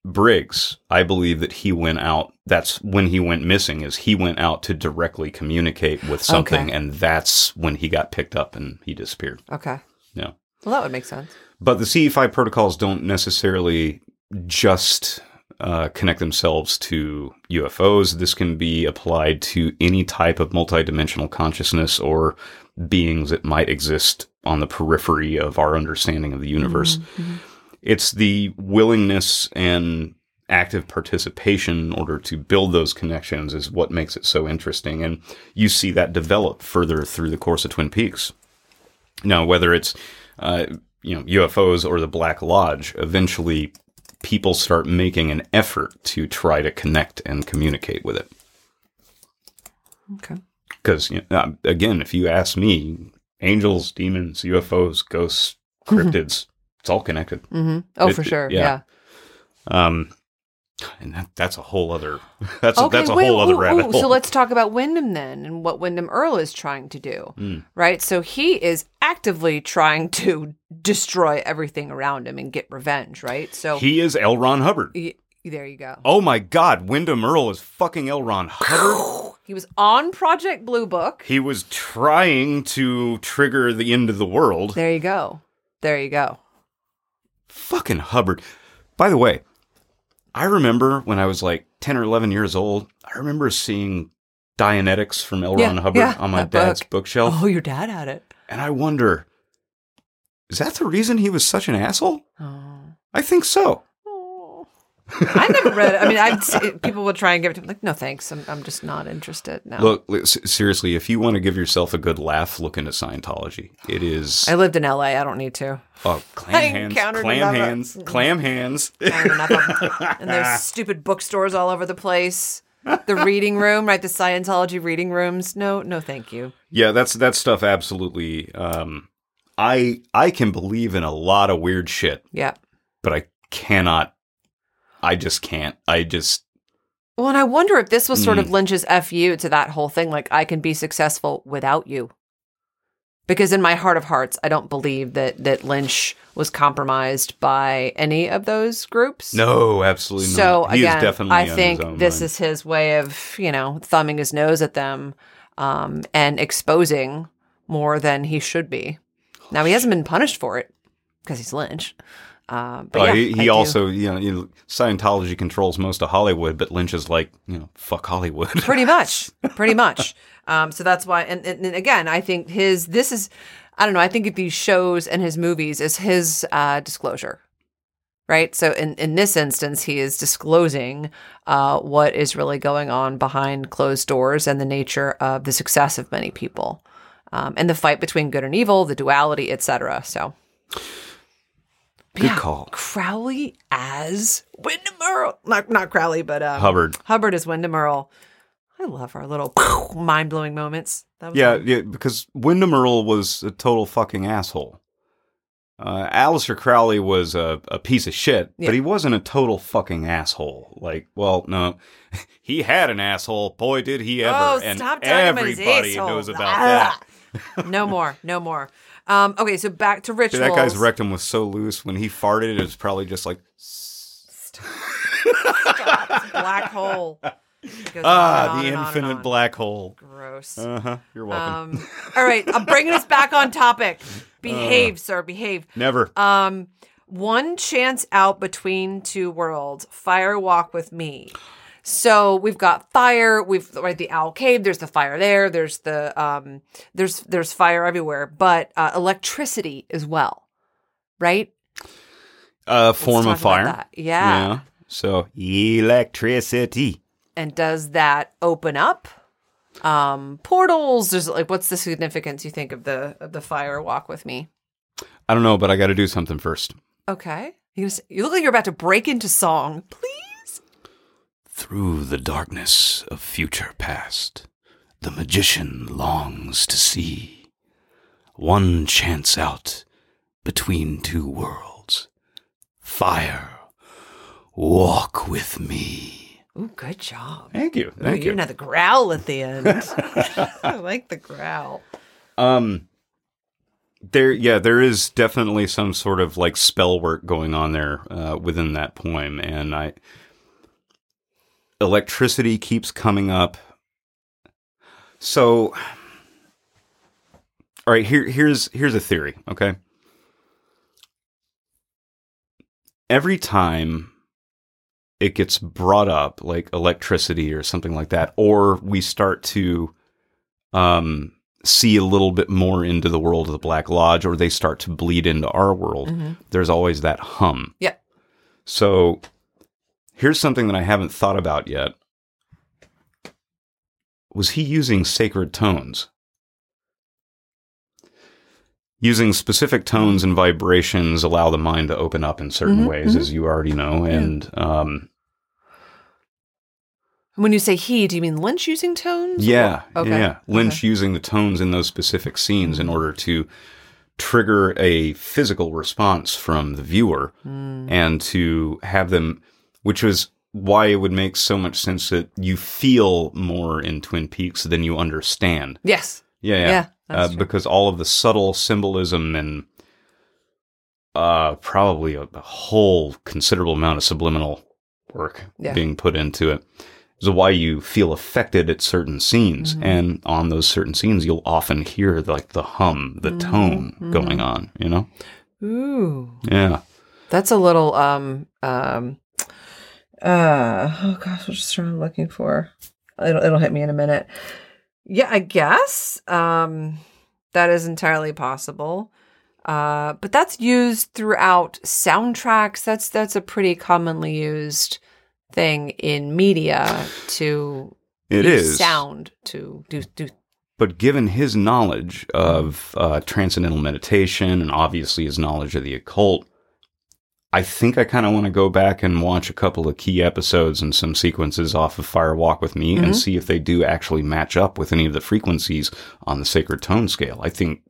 Briggs, I believe that he went out. That's when he went missing. Is he went out to directly communicate with something, Okay. and that's when he got picked up and he disappeared. Okay. Yeah. Well, that would make sense. But the CE5 protocols don't necessarily just uh, connect themselves to UFOs. This can be applied to any type of multidimensional consciousness or beings that might exist on the periphery of our understanding of the universe. It's the willingness and active participation in order to build those connections is what makes it so interesting. And you see that develop further through the course of Twin Peaks. Now, whether it's uh, you know UFOs or the Black Lodge, eventually people start making an effort to try to connect and communicate with it. Okay. Because you know, uh, again, if you ask me, angels, demons, UFOs, ghosts, cryptids, it's all connected. Mm-hmm. Oh, It- for sure. yeah. Yeah. Um, and that, that's a whole other that's a, Okay. that's a wait, whole other ooh, rabbit ooh, hole. So let's talk about Windom then and what Windom Earle is trying to do. Mm. Right. So he is actively trying to destroy everything around him and get revenge. Right. So he is L. Ron Hubbard. there you go. Oh my God, Windom Earle is fucking L. Ron Hubbard. He was on Project Blue Book. he was trying to trigger the end of the world. There you go. There you go. Fucking Hubbard. By the way, I remember when I was like 10 or 11 years old, I remember seeing Dianetics from L. Yeah, Hubbard yeah, on my dad's book. bookshelf. Oh, your dad had it. And I wonder, is that the reason he was such an asshole? Oh. I think so. I never read it. I mean, I'd see, people would try and give it to me. Like, no, thanks. I'm, I'm just not interested. No. Look, seriously, if you want to give yourself a good laugh, look into Scientology. It is I lived in LA. I don't need to. oh, I clam hands, encountered clam enough of- hands, clam hands. I have enough of- and there's stupid bookstores all over the place. The reading room, right? The Scientology reading rooms. No, no, thank you. Yeah, that's that stuff. Absolutely. Um, I I can believe in a lot of weird shit, Yeah. but I cannot. I just can't. I just Well, and I wonder if this was sort Mm. of Lynch's fu to that whole thing. Like, I can be successful without you. Because in my heart of hearts, I don't believe that that Lynch was compromised by any of those groups. no, absolutely So not. He again, is definitely. I think this mind. is his way of, you know, thumbing his nose at them um, and exposing more than he should be. Now he hasn't been punished for it because he's Lynch. Uh, but Oh, yeah, he, he also, you know, you know, Scientology controls most of Hollywood, but Lynch is like, you know, fuck Hollywood. pretty much. Pretty much. Um so that's why and, and, and again i think his this is i don't know i think of these shows and his movies is his uh disclosure right? So in in this instance he is disclosing uh what is really going on behind closed doors and the nature of the success of many people um, and the fight between good and evil the duality etc so Good call. crowley as windom earle not, not crowley but um, Hubbard. Hubbard is Windom Earle. I love our little mind blowing moments. That was Yeah, yeah, because Windom Earle was a total fucking asshole. Uh, Aleister Crowley was a, a piece of shit, Yeah. but he wasn't a total fucking asshole. Like, well, no, he had an asshole. Boy, did he ever! Oh, and stop talking about his everybody knows about Ah. that. no more, no more. Um, okay, so back to rituals. that guy's rectum was so loose when he farted, it was probably just like, Stop. Black hole. Ah, the on and on and infinite black hole. Gross. Uh huh. You're welcome. Um, all right, I'm bringing us back on topic. Uh. Behave, sir. Behave. Never. Um, one chance out between two worlds. Fire walk with me. So we've got fire. We've right the owl cave. There's the fire there. There's the um. There's there's fire everywhere, but uh, electricity as well, right? A form of fire. that. Yeah. So electricity. And does that open up um portals? There's like, what's the significance you think of the of the fire walk with me? I don't know, but I got to do something first. Okay. You, gonna s- you look like you're about to break into song. Please. Through the darkness of future past, the magician longs to see one chance out between two worlds. Fire, walk with me. Ooh, good job. Thank you. Ooh, you even had the growl at the end. I like the growl. Um, there, yeah, there is definitely some sort of like spell work going on there uh, within that poem, and I electricity keeps coming up. So, all right, here, here's here's a theory. Okay, every time it gets brought up, like electricity or something like that, or we start to um see a little bit more into the world of the Black Lodge or they start to bleed into our world, Mhm. there's always that hum. Yeah. So here's something that I haven't thought about yet. Was he using sacred tones? Using specific tones and vibrations allow the mind to open up in certain Mhm, ways, mhm. as you already know. And um, When you say he, do you mean Lynch using tones? Yeah, okay. yeah. Lynch Okay. using the tones in those specific scenes in order to trigger a physical response from the viewer Mm. and to have them, which was why it would make so much sense that you feel more in Twin Peaks than you understand. Yes. Yeah, yeah. Yeah, uh, because all of the subtle symbolism and uh, probably a, a whole considerable amount of subliminal work Yeah. being put into it is why you feel affected at certain scenes, Mm-hmm. and on those certain scenes, you'll often hear like the hum, the Mm-hmm. tone going on. You know? Ooh. Yeah. That's a little um um uh oh gosh, what's I'm looking for? It'll it'll hit me in a minute. Yeah, I guess. Um that is entirely possible. Uh but that's used throughout soundtracks. That's that's a pretty commonly used thing in media to it is sound to do do But given his knowledge of uh, transcendental meditation and obviously his knowledge of the occult, I think I kind of want to go back and watch a couple of key episodes and some sequences off of Fire Walk with Me Mm-hmm. and see if they do actually match up with any of the frequencies on the sacred tone scale. I think,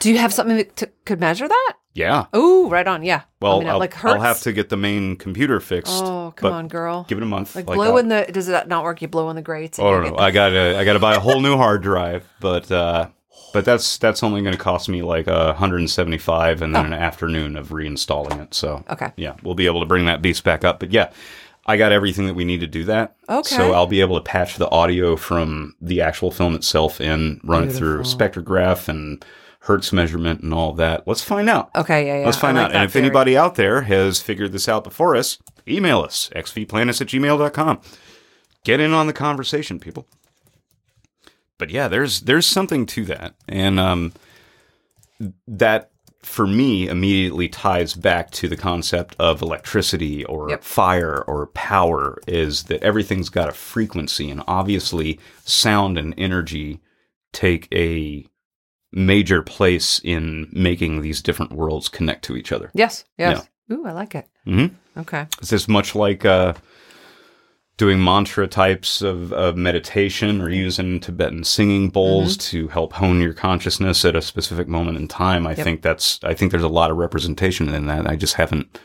Do you have something that t- could measure that? yeah. Oh, right on. Yeah. Well, I mean, I'll, like I'll have to get the main computer fixed. Oh, come on, girl. Give it a month. like, like blow in the. Does that not work? You blow in the grates. Oh no, get- I gotta I gotta buy a whole new hard drive, but uh, but that's that's only going to cost me like a hundred and seventy five, and then Oh. an afternoon of reinstalling it. So Okay. yeah, we'll be able to bring that beast back up. But yeah, I got everything that we need to do that. Okay. So I'll be able to patch the audio from the actual film itself in, run it through spectrograph and hertz measurement and all that. Let's find out. Okay. Yeah. Yeah. Let's find like out. And if theory. anybody out there has figured this out before us, email us, xvplanets at gmail.com. Get in on the conversation, people. But yeah, there's there's something to that. And um, that for me immediately ties back to the concept of electricity or Yep. fire or power is that everything's got a frequency and obviously sound and energy take a major place in making these different worlds connect to each other. Yes. Yes. Ooh, I like it. Mhm. Okay. It's just much like uh, doing mantra types of, of meditation or using Tibetan singing bowls to help hone your consciousness at a specific moment in time. I think that's I think there's a lot of representation in that. I just haven't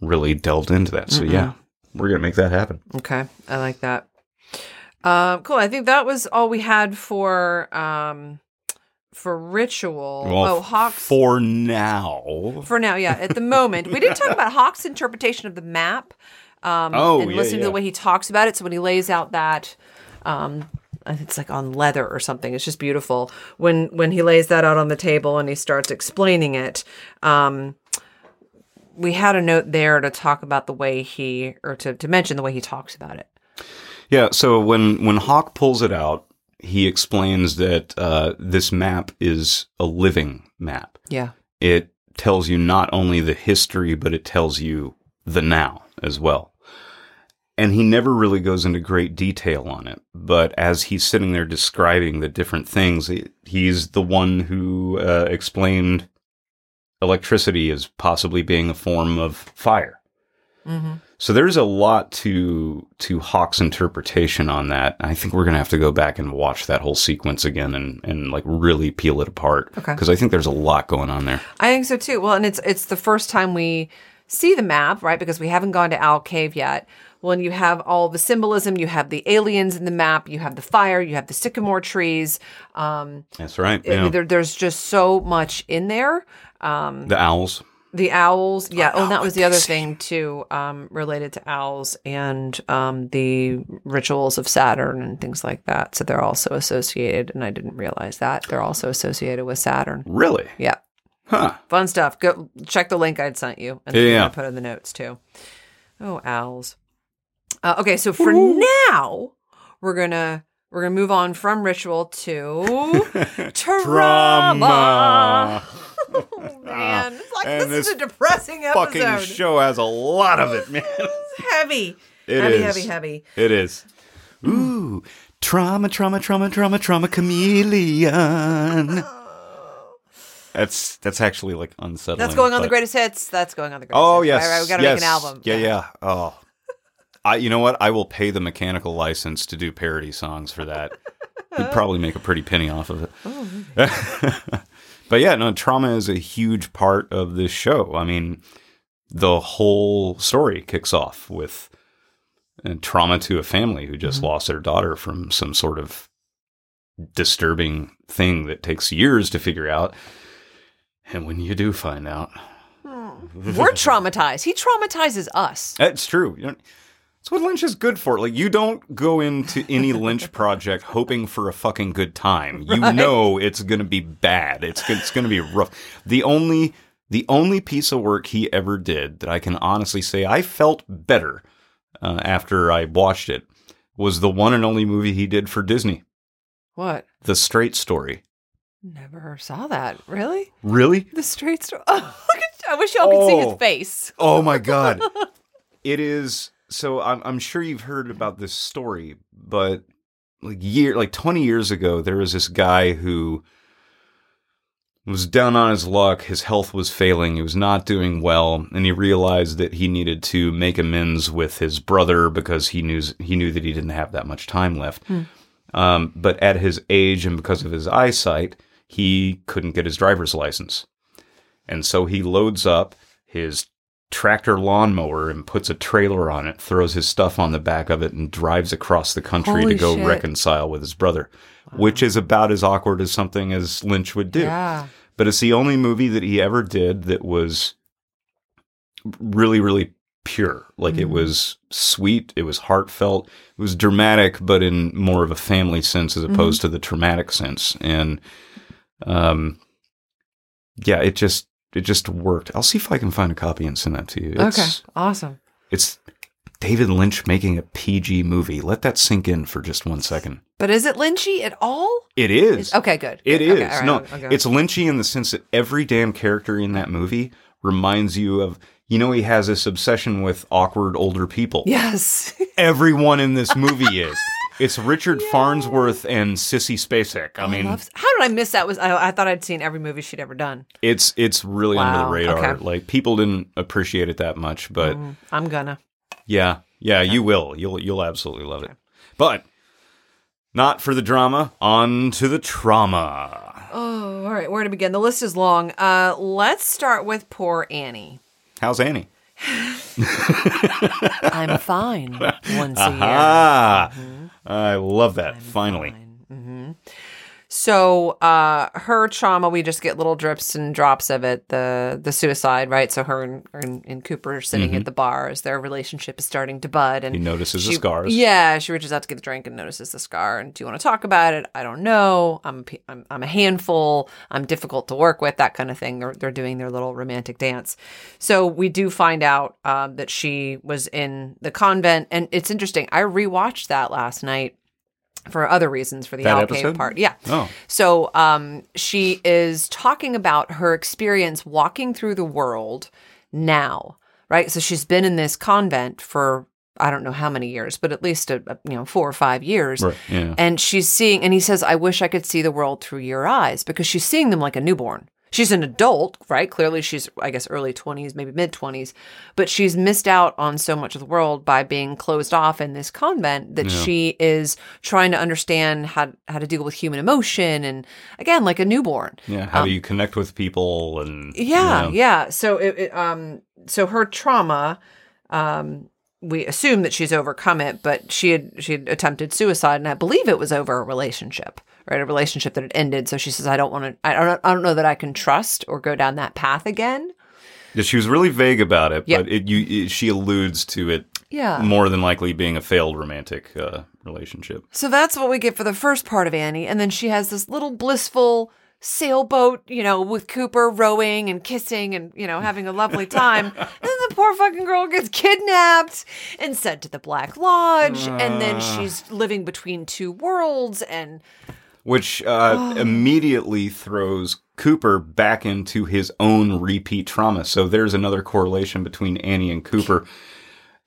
really delved into that. So yeah, we're gonna make that happen. Okay. I like that. Um, cool. I think that was all we had for um for ritual. Well, oh, Hawks. for now. For now, yeah. At the moment, we didn't talk about Hawk's interpretation of the map. Um, Oh, and yeah, listening to the way he talks about it. So when he lays out that, um, it's like on leather or something. It's just beautiful when when he lays that out on the table and he starts explaining it. Um, we had a note there to talk about the way he, or to, to mention the way he talks about it. Yeah, so when when Hawk pulls it out, he explains that uh, this map is a living map. Yeah. It tells you not only the history, but it tells you the now as well. And he never really goes into great detail on it. But as he's sitting there describing the different things, he's the one who uh, explained electricity as possibly being a form of fire. Mm-hmm. So there's a lot to to Hawk's interpretation on that. I think we're gonna have to go back and watch that whole sequence again and and like really peel it apart. Okay. Because I think there's a lot going on there. I think so too. Well, and it's it's the first time we see the map, right? Because we haven't gone to Owl Cave yet. When you have all the symbolism, you have the aliens in the map, you have the fire, you have the sycamore trees. Um, That's right. Yeah. there, there's just so much in there. Um, the owls. the owls, yeah. Oh, and that was the other thing too, um, related to owls and um, the rituals of Saturn and things like that. So they're also associated, and I didn't realize that they're also associated with Saturn. Really? Yeah. Huh. Fun stuff. Go check the link I'd sent you, and Yeah, yeah. I put in the notes too. Oh, owls. Uh, okay, so for now, we're gonna we're gonna move on from ritual to trauma. oh man, it's like And this, is a depressing episode. Fucking show has a lot of it, man. It's heavy, It heavy, is. heavy, heavy. It is. Ooh, trauma, trauma, trauma, trauma, trauma, chameleon. That's that's actually like unsettling. That's going on the greatest hits. That's going on the greatest. Oh hits. yes, Right, right, we got to yes. make an album. Yeah, yeah. Oh, I. You know what? I will pay the mechanical license to do parody songs for that. We'd probably make a pretty penny off of it. Oh, but yeah, no, trauma is a huge part of this show. I mean, the whole story kicks off with uh, trauma to a family who just Mm-hmm. lost their daughter from some sort of disturbing thing that takes years to figure out. And when you do find out, We're traumatized. He traumatizes us. That's true. That's what Lynch is good for. Like you don't go into any Lynch project hoping for a fucking good time. You know it's going to be bad. It's it's going to be rough. The only the only piece of work he ever did that I can honestly say I felt better uh, after I watched it was the one and only movie he did for Disney, What? The Straight Story. Never saw that. Really? Really? The straight story. Oh, I wish y'all could see his Oh. face. Oh my god. it is so I'm I'm sure you've heard about this story, but like year like 20 years ago there was this guy who was down on his luck. His health was failing. He was not doing well, and he realized that he needed to make amends with his brother because he knew he knew that he didn't have that much time left. Um, but at his age and because of his eyesight, he couldn't get his driver's license, and so he loads up his tractor lawnmower and puts a trailer on it, throws his stuff on the back of it, and drives across the country Holy to go shit. reconcile with his brother, which is about as awkward as something as Lynch would do. Yeah. But it's the only movie that he ever did that was really, really pure. Like it was sweet, it was heartfelt, it was dramatic, but in more of a family sense as opposed to the traumatic sense. And um, yeah, it just it just worked. I'll see if I can find a copy and send that to you. It's, okay. Awesome. It's David Lynch making a PG movie. Let that sink in for just one second. But is it Lynchy at all? It is. Okay, good. It good. is. Okay, right, no, it's Lynchy in the sense that every damn character in that movie reminds you of. You know, he has this obsession with awkward older people. Yes. Everyone in this movie is. It's Richard Farnsworth and Sissy Spacek. I mean, Loves- How did I miss that? Was I, I thought I'd seen every movie she'd ever done. it's it's really under the radar. okay. Like people didn't appreciate it that much, but Mm, I'm gonna. yeah, yeah, you will. You'll you'll absolutely love it. But not for the drama. On to the trauma. Oh, all right. Where to begin? The list is long. Uh, let's start with poor Annie. How's Annie? I'm fine once a year. Ah, Mm-hmm. I love that. Finally. So uh, her trauma, we just get little drips and drops of it. The the suicide, right? So her and, her and, and Cooper are sitting at the bar as their relationship is starting to bud, and Mm-hmm. He notices the scars. Yeah, she reaches out to get a drink and notices the scar. And do you want to talk about it? I don't know. I'm I'm, I'm a handful. I'm difficult to work with. That kind of thing. They're they're doing their little romantic dance. So we do find out um, that she was in the convent, and it's interesting. I rewatched that last night for other reasons for the That owl episode? part. Yeah. Oh. So um, she is talking about her experience walking through the world now, right? So she's been in this convent for I don't know how many years, but at least a, a, you know four or five years. Right, yeah. And she's seeing, and he says, "I wish I could see the world through your eyes," because she's seeing them like a newborn. She's an adult, right? Clearly, she's I guess early twenties, maybe mid twenties, but she's missed out on so much of the world by being closed off in this convent that she is trying to understand how how to deal with human emotion and again like a newborn. Yeah. How do you connect with people and Um, Yeah, you know, yeah. So it, it um so her trauma um we assume that she's overcome it, but she had she had attempted suicide and I believe it was over a relationship. Right, a relationship that had ended. So she says, "I don't want to. I don't. I don't know that I can trust or go down that path again." Yeah, she was really vague about it, Yeah. but it, you, it, she alludes to it Yeah. more than likely being a failed romantic uh, relationship. So that's what we get for the first part of Annie. And then she has this little blissful sailboat, you know, with Cooper rowing and kissing and, you know, having a lovely time. and then the poor fucking girl gets kidnapped and sent to the Black Lodge. and then she's living between two worlds. And Which uh, immediately throws Cooper back into his own repeat trauma. So there's another correlation between Annie and Cooper.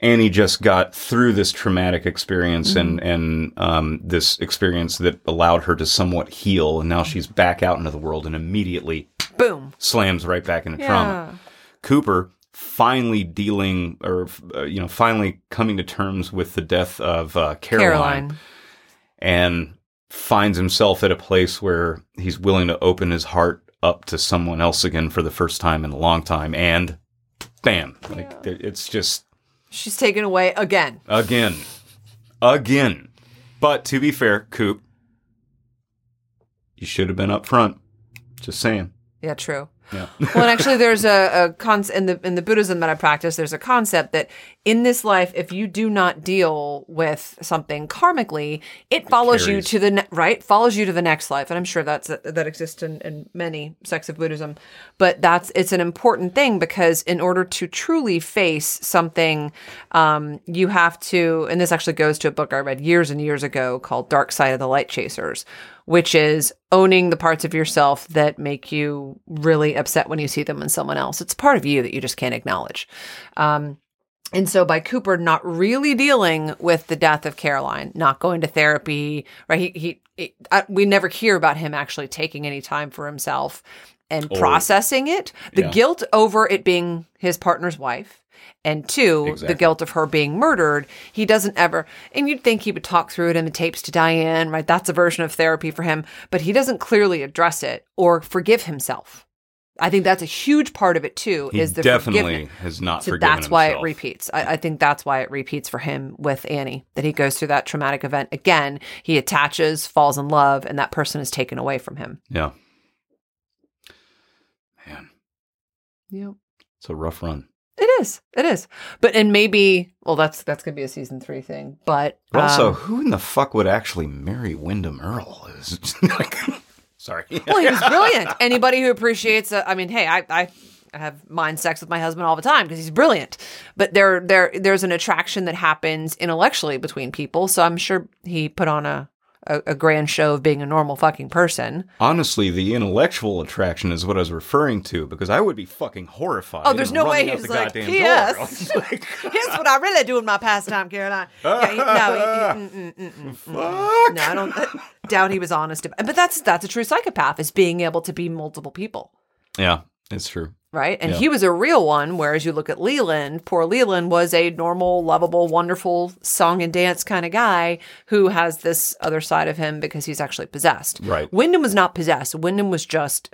Annie just got through this traumatic experience and and um, this experience that allowed her to somewhat heal, and now she's back out into the world and immediately boom. slams right back into trauma. Cooper finally dealing or uh, you know finally coming to terms with the death of uh, Caroline, Caroline. and finds himself at a place where he's willing to open his heart up to someone else again for the first time in a long time and bam like it's just She's taken away again. again again but to be fair coop you should have been up front just saying Yeah, true. Yeah well, and actually, there's a, a concept in the in the Buddhism that I practice. There's a concept that in this life, if you do not deal with something karmically, it follows you to the ne- right, follows you to the next life. And I'm sure that's that exists in, in many sects of Buddhism. But that's it's an important thing because in order to truly face something, um, you have to. And this actually goes to a book I read years and years ago called Dark Side of the Light Chasers, which is owning the parts of yourself that make you really upset when you see them in someone else. It's part of you that you just can't acknowledge. Um, and so by Cooper not really dealing with the death of Caroline, not going to therapy, right? He, he, he I, we never hear about him actually taking any time for himself. and Or- processing it. The Yeah. guilt over it being his partner's wife. And two, the guilt of her being murdered. He doesn't ever, and you'd think he would talk through it in the tapes to Diane, right? That's a version of therapy for him, but he doesn't clearly address it or forgive himself. I think that's a huge part of it too. He is the definitely has not So forgiven that's why it repeats. I, I think that's why it repeats for him with Annie, that he goes through that traumatic event again. He attaches, falls in love, and that person is taken away from him. Yeah. Man, Yep. it's a rough run. It is. It is. But and maybe well that's that's gonna be a season three thing. But But also, um, who in the fuck would actually marry Windom Earle? Is like, sorry. well he was brilliant. Anybody who appreciates a, I mean, hey, I I I have mind sex with my husband all the time because he's brilliant. But there there there's an attraction that happens intellectually between people. So I'm sure he put on a a, a grand show of being a normal fucking person. Honestly, the intellectual attraction is what I was referring to because I would be fucking horrified. Oh, there's no way running he out was the like, goddamn "P.S. door." Like, Here's what I really do in my pastime, Caroline. Yeah, he, no, he, he, mm, mm, mm, mm, mm. fuck. no, I don't I doubt he was honest. About, but that's that's a true psychopath is being able to be multiple people, Yeah, it's true. Right? And Yeah. he was a real one. Whereas you look at Leland, poor Leland was a normal, lovable, wonderful song and dance kind of guy who has this other side of him because he's actually possessed. Right. Windom was not possessed. Windom was just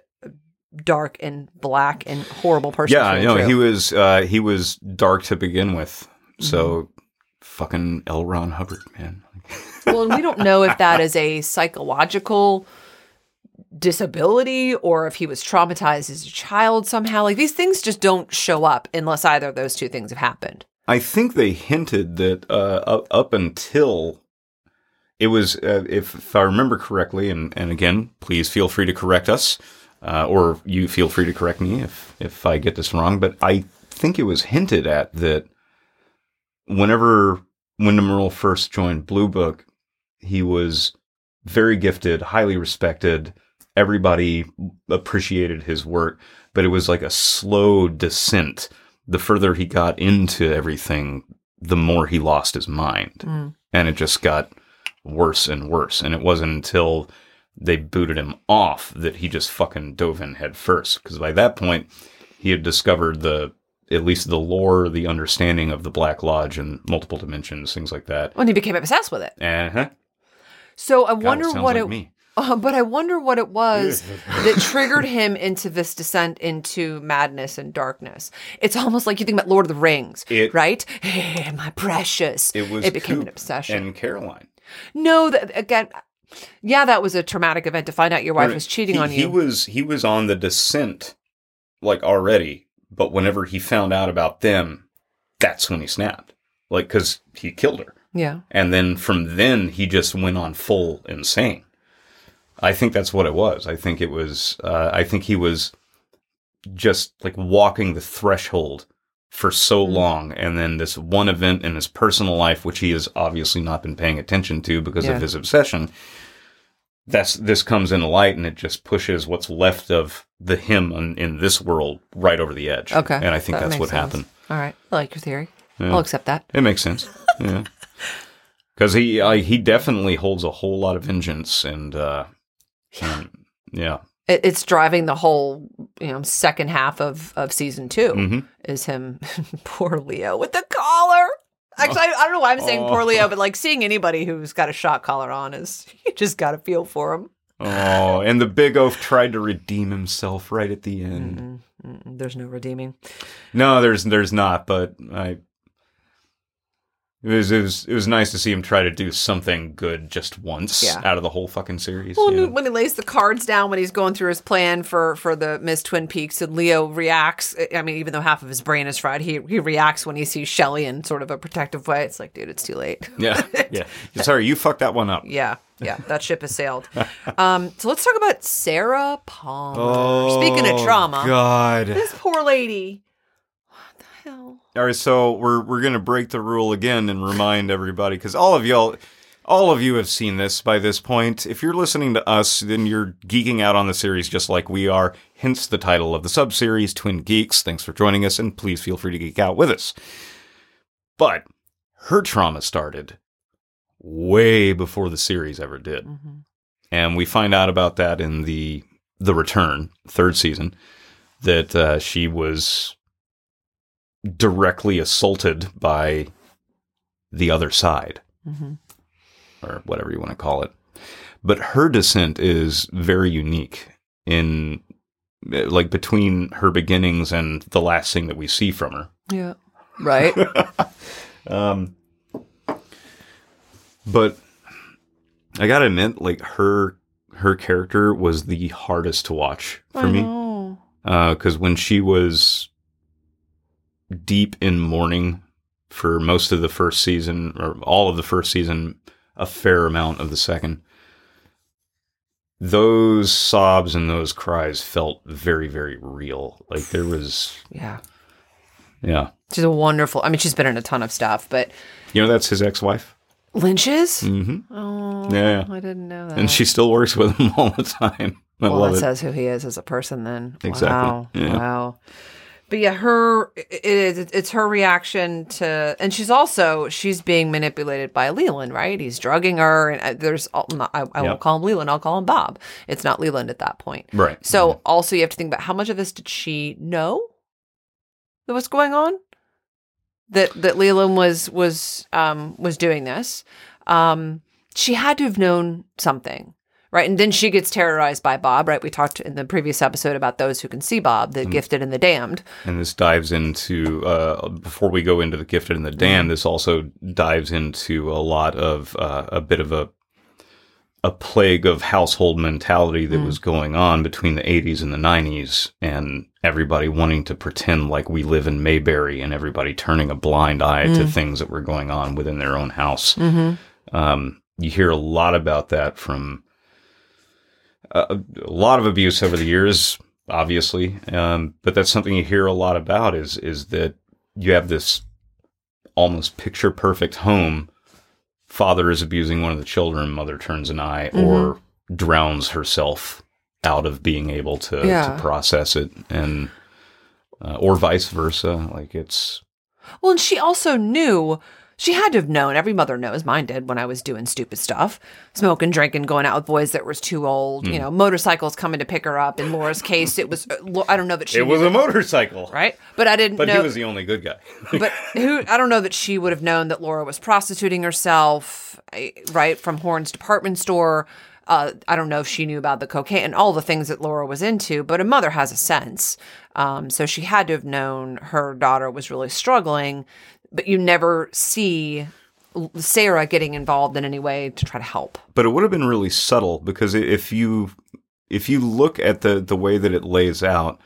dark and black and horrible person. Yeah, no, he was uh, he was dark to begin with. So Mm-hmm. fucking L. Ron Hubbard, man. well, and we don't know if that is a psychological disability or if he was traumatized as a child somehow. Like these things just don't show up unless either of those two things have happened. I think they hinted that uh, up, until it was, uh, if, if I remember correctly, and, and again, please feel free to correct us, uh, or you feel free to correct me if if I get this wrong. But I think it was hinted at that whenever Windom first joined Blue Book, he was very gifted, highly respected. Everybody appreciated his work, but it was like a slow descent. The further he got into everything, the more he lost his mind. And it just got worse and worse. And it wasn't until they booted him off that he just fucking dove in head first. Because by that point, he had discovered the at least the lore, the understanding of the Black Lodge and multiple dimensions, things like that. When he became obsessed with it. Uh-huh. So I God, wonder sounds what like it me. Uh, but I wonder what it was that triggered him into this descent into madness and darkness. It's almost like you think about Lord of the Rings, It- right? Hey, my precious. It was It became an obsession. And Caroline. no, that again. Yeah, that was a traumatic event to find out your wife was cheating he, on you. He was he was on the descent, like already. But whenever he found out about them, that's when he snapped. Like because he killed her, yeah. and then from then he just went on full insane. I think that's what it was. I think it was. Uh, I think he was just like walking the threshold for so Mm. long, and then this one event in his personal life, which he has obviously not been paying attention to because Yeah. of his obsession. That's this comes into light, and it just pushes what's left of the him in, in this world right over the edge. Okay. and I think That that's what sense. happened. All right. I like your theory. Yeah. I'll accept that. It makes sense. Yeah. Because he uh, he definitely holds a whole lot of vengeance, and uh, and- yeah, It, it's driving the whole, you know, second half of, of season 2 Mhm. is him, poor Leo with the collar. Actually, I, I don't know why I'm saying poor Oh. Leo, but like seeing anybody who's got a shot collar on is, you just got to feel for him. Oh, and the big oaf tried to redeem himself right at the end. Mm, mm, there's no redeeming. No, there's there's not, but I it was it was it was nice to see him try to do something good just once Yeah. out of the whole fucking series. Well, yeah. when he lays the cards down when he's going through his plan for for the Miss Twin Peaks, and Leo reacts. I mean, even though half of his brain is fried, he he reacts when he sees Shelly in sort of a protective way. It's like, dude, it's too late. yeah, yeah. Sorry, you fucked that one up. Yeah, yeah, that ship has sailed. Um, so let's talk about Sarah Palmer. Speaking of trauma, Oh, God. this poor lady. What the hell? All right, so we're we're gonna break the rule again and remind everybody because all of y'all, all of you have seen this by this point. If you're listening to us, then you're geeking out on the series just like we are. Hence the title of the subseries, Twin Geeks. Thanks for joining us, and please feel free to geek out with us. But her trauma started way before the series ever did, Mm-hmm. and we find out about that in the The Return, third season, that uh, she was directly assaulted by the other side, hmm or whatever you want to call it. But her descent is very unique in like between her beginnings and the last thing that we see from her. Yeah. Right. Um, but I gotta admit, like her her character was the hardest to watch for I me because when she was deep in mourning for most of the first season or all of the first season, a fair amount of the second. Those sobs and those cries felt very, very real. Like there was, Yeah. yeah. She's a wonderful. I mean, she's been in a ton of stuff, but You know, that's his ex wife. Lynch's. Mm-hmm. Oh, Yeah. I didn't know that. and she still works with him all the time. I well, that it. says who he is as a person. Then Exactly. Wow. Yeah. Wow. But yeah, her it is it's her reaction to, and she's also she's being manipulated by Leland, right? He's drugging her, and uh, there's I, I Yep. won't call him Leland, I'll call him Bob. It's not Leland at that point, Right. So also you have to think about how much of this did she know that was going on? That that Leland was was um was doing this. Um she had to have known something. Right. And then she gets terrorized by Bob, right? We talked in the previous episode about those who can see Bob, the gifted and the damned. And this dives into, uh, before we go into the gifted and the damned, this also dives into a lot of uh, a bit of a a plague of household mentality that was going on between the 80s and the 90s, and everybody wanting to pretend like we live in Mayberry, and everybody turning a blind eye to things that were going on within their own house. Mm-hmm. Um, you hear a lot about that from a, a lot of abuse over the years, obviously, um, but that's something you hear a lot about is is that you have this almost picture perfect home. Father is abusing one of the children, mother turns an eye or drowns herself out of being able to, Yeah. to process it, and uh, or vice versa. Like it's Well, and she also knew. She had to have known. Every mother knows. Mine did when I was doing stupid stuff, smoking, drinking, going out with boys that was too old. Hmm. You know, motorcycles coming to pick her up. In Laura's case, it was. uh, I don't know that she. knew a that, motorcycle, right, but I didn't But know. he was the only good guy. but who? I don't know that she would have known that Laura was prostituting herself, right, from Horne's department store. Uh, I don't know if she knew about the cocaine and all the things that Laura was into, but a mother has a sense. Um, so she had to have known her daughter was really struggling, but you never see Sarah getting involved in any way to try to help. but it would have been really subtle because if you if you look at the the way that it lays out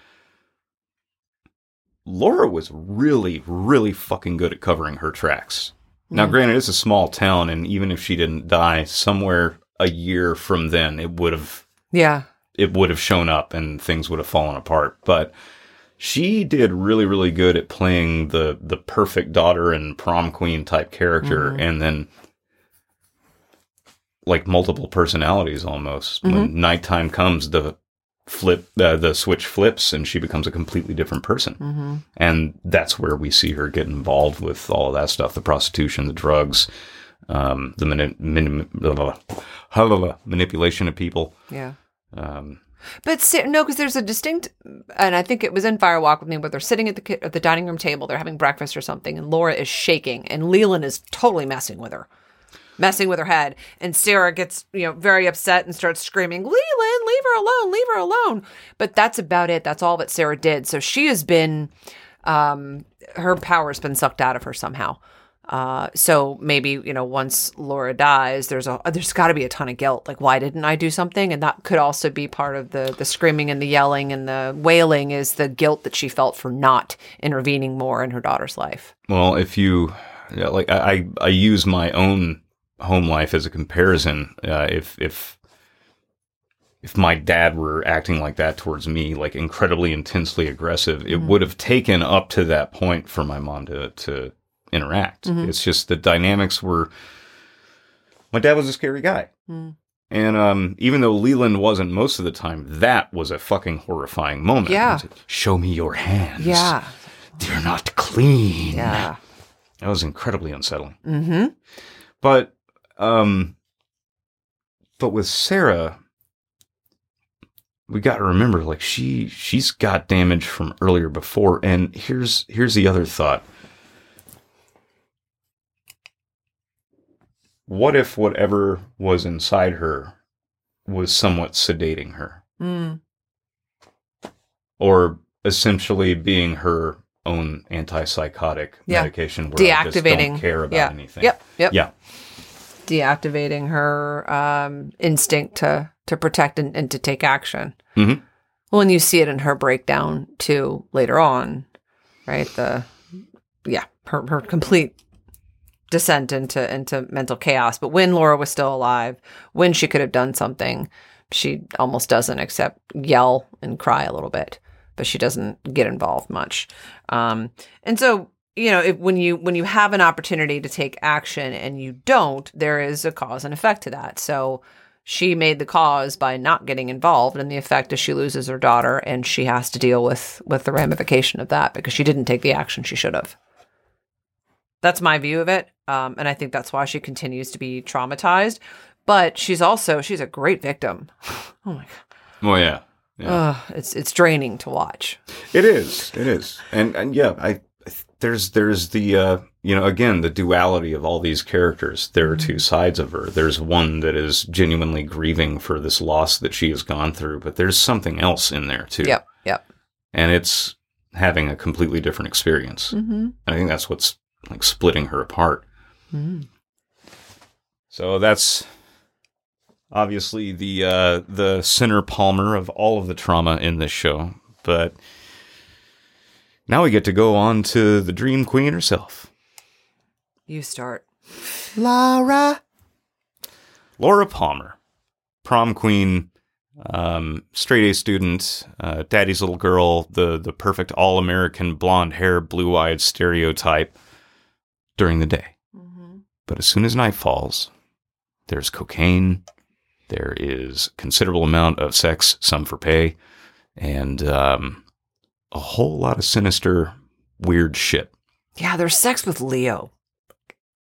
Laura was really really fucking good at covering her tracks. Now granted it's a small town and even if she didn't die somewhere a year from then it would have Yeah. it would have shown up and things would have fallen apart but she did really really good at playing the the perfect daughter and prom queen type character and then like multiple personalities almost. When nighttime comes the flip uh, the switch flips and she becomes a completely different person. And that's where we see her get involved with all of that stuff the prostitution the drugs um, the mani- mani- blah, blah, blah, manipulation of people. Yeah. um, But si- no, because there's a distinct, and I think it was in Firewalk with me, where they're sitting at the at the dining room table, they're having breakfast or something, and Laura is shaking, and Leland is totally messing with her, messing with her head, and Sarah gets you know very upset and starts screaming, "Leland, leave her alone, leave her alone!" But that's about it. That's all that Sarah did. So she has been, um, her power's been sucked out of her somehow. Uh, so maybe you know once Laura dies, there's a there's got to be a ton of guilt. Like, why didn't I do something? And that could also be part of the the screaming and the yelling and the wailing is the guilt that she felt for not intervening more in her daughter's life. Well, if you yeah, like, I I I use my own home life as a comparison. Uh, if if if my dad were acting like that towards me, like incredibly intensely aggressive, it would have taken up to that point for my mom to to interact. It's just the dynamics were. My dad was a scary guy. And um, even though Leland wasn't most of the time, that was a fucking horrifying moment. Yeah. Like, Show me your hands. Yeah, They're not clean. yeah, That was incredibly unsettling. mm-hmm. But um but with Sarah we got to remember like she she's got damage from earlier before and here's here's the other thought what if whatever was inside her was somewhat sedating her Mm. or essentially being her own antipsychotic Yeah. medication where I just Deactivating. don't care about yeah. anything Yep. Yep. yeah Deactivating her um, instinct to to protect and, and to take action. Mhm. Well, and you see it in her breakdown too later on, right? The yeah, her her complete descent into into mental chaos. But when Laura was still alive, when she could have done something, she almost doesn't except yell and cry a little bit, but she doesn't get involved much. Um, and so you know, if, when you when you have an opportunity to take action and you don't, there is a cause and effect to that. So she made the cause by not getting involved, and the effect is she loses her daughter, and she has to deal with with the ramification of that because she didn't take the action she should have. That's my view of it, um, and I think that's why she continues to be traumatized. But she's also she's a great victim. oh my god, oh yeah yeah Ugh, it's it's draining to watch. It is. It is. And and yeah, I there's there's the uh you know again the duality of all these characters. There are two sides of her. There's one that is genuinely grieving for this loss that she has gone through, but there's something else in there too. Yep, yep. And it's having a completely different experience. Mm-hmm. I think that's what's like splitting her apart. Mm. So that's obviously the uh, the center palmer of all of the trauma in this show. But now we get to go on to the Dream Queen herself, You start. Laura. Laura Palmer, prom queen, um, straight A student, uh, daddy's little girl, the the perfect all American blonde hair, blue eyed stereotype during the day. Mm-hmm. But as soon as night falls, there's cocaine, there is considerable amount of sex, some for pay, and um, a whole lot of sinister, weird shit. Yeah, there's sex with Leo.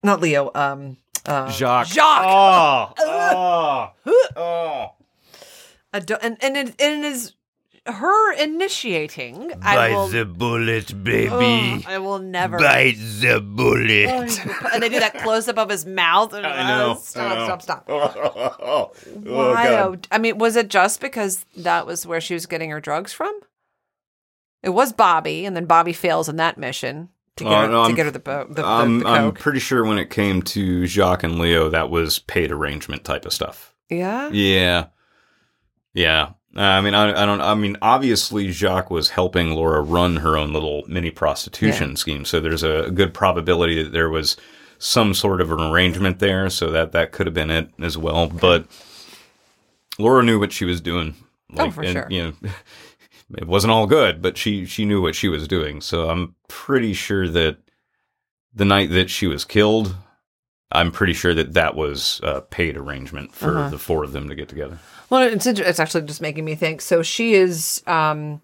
Not Leo. Um. Uh, Jacques. Jacques. Oh, oh, oh. I and and it, and it is her initiating. I will. The bullet, Ugh, I will never. Bite the bullet. and they do that close up of his mouth. And, I know, uh, Stop! I know. Stop! Stop! oh, Why? God. oh, I mean, was it just because that was where she was getting her drugs from? It was Bobby, and then Bobby fails in that mission to get, Oh, her, no, to I'm- get her the, bo- the, the, I'm, the I'm coke. pretty sure when it came to Jacques and Leo, that was paid arrangement type of stuff. yeah. Yeah. Yeah. Uh, I mean, I, I don't, I mean, obviously Jacques was helping Laura run her own little mini prostitution scheme. So there's a good probability that there was some sort of an arrangement there. So that, that could have been it as well. But Laura knew what she was doing. Oh, for and, sure. You know, it wasn't all good, but she, she knew what she was doing. So I'm pretty sure that the night that she was killed, I'm pretty sure that that was a paid arrangement for Uh-huh. the four of them to get together. Well, it's it's actually just making me think. So she is um,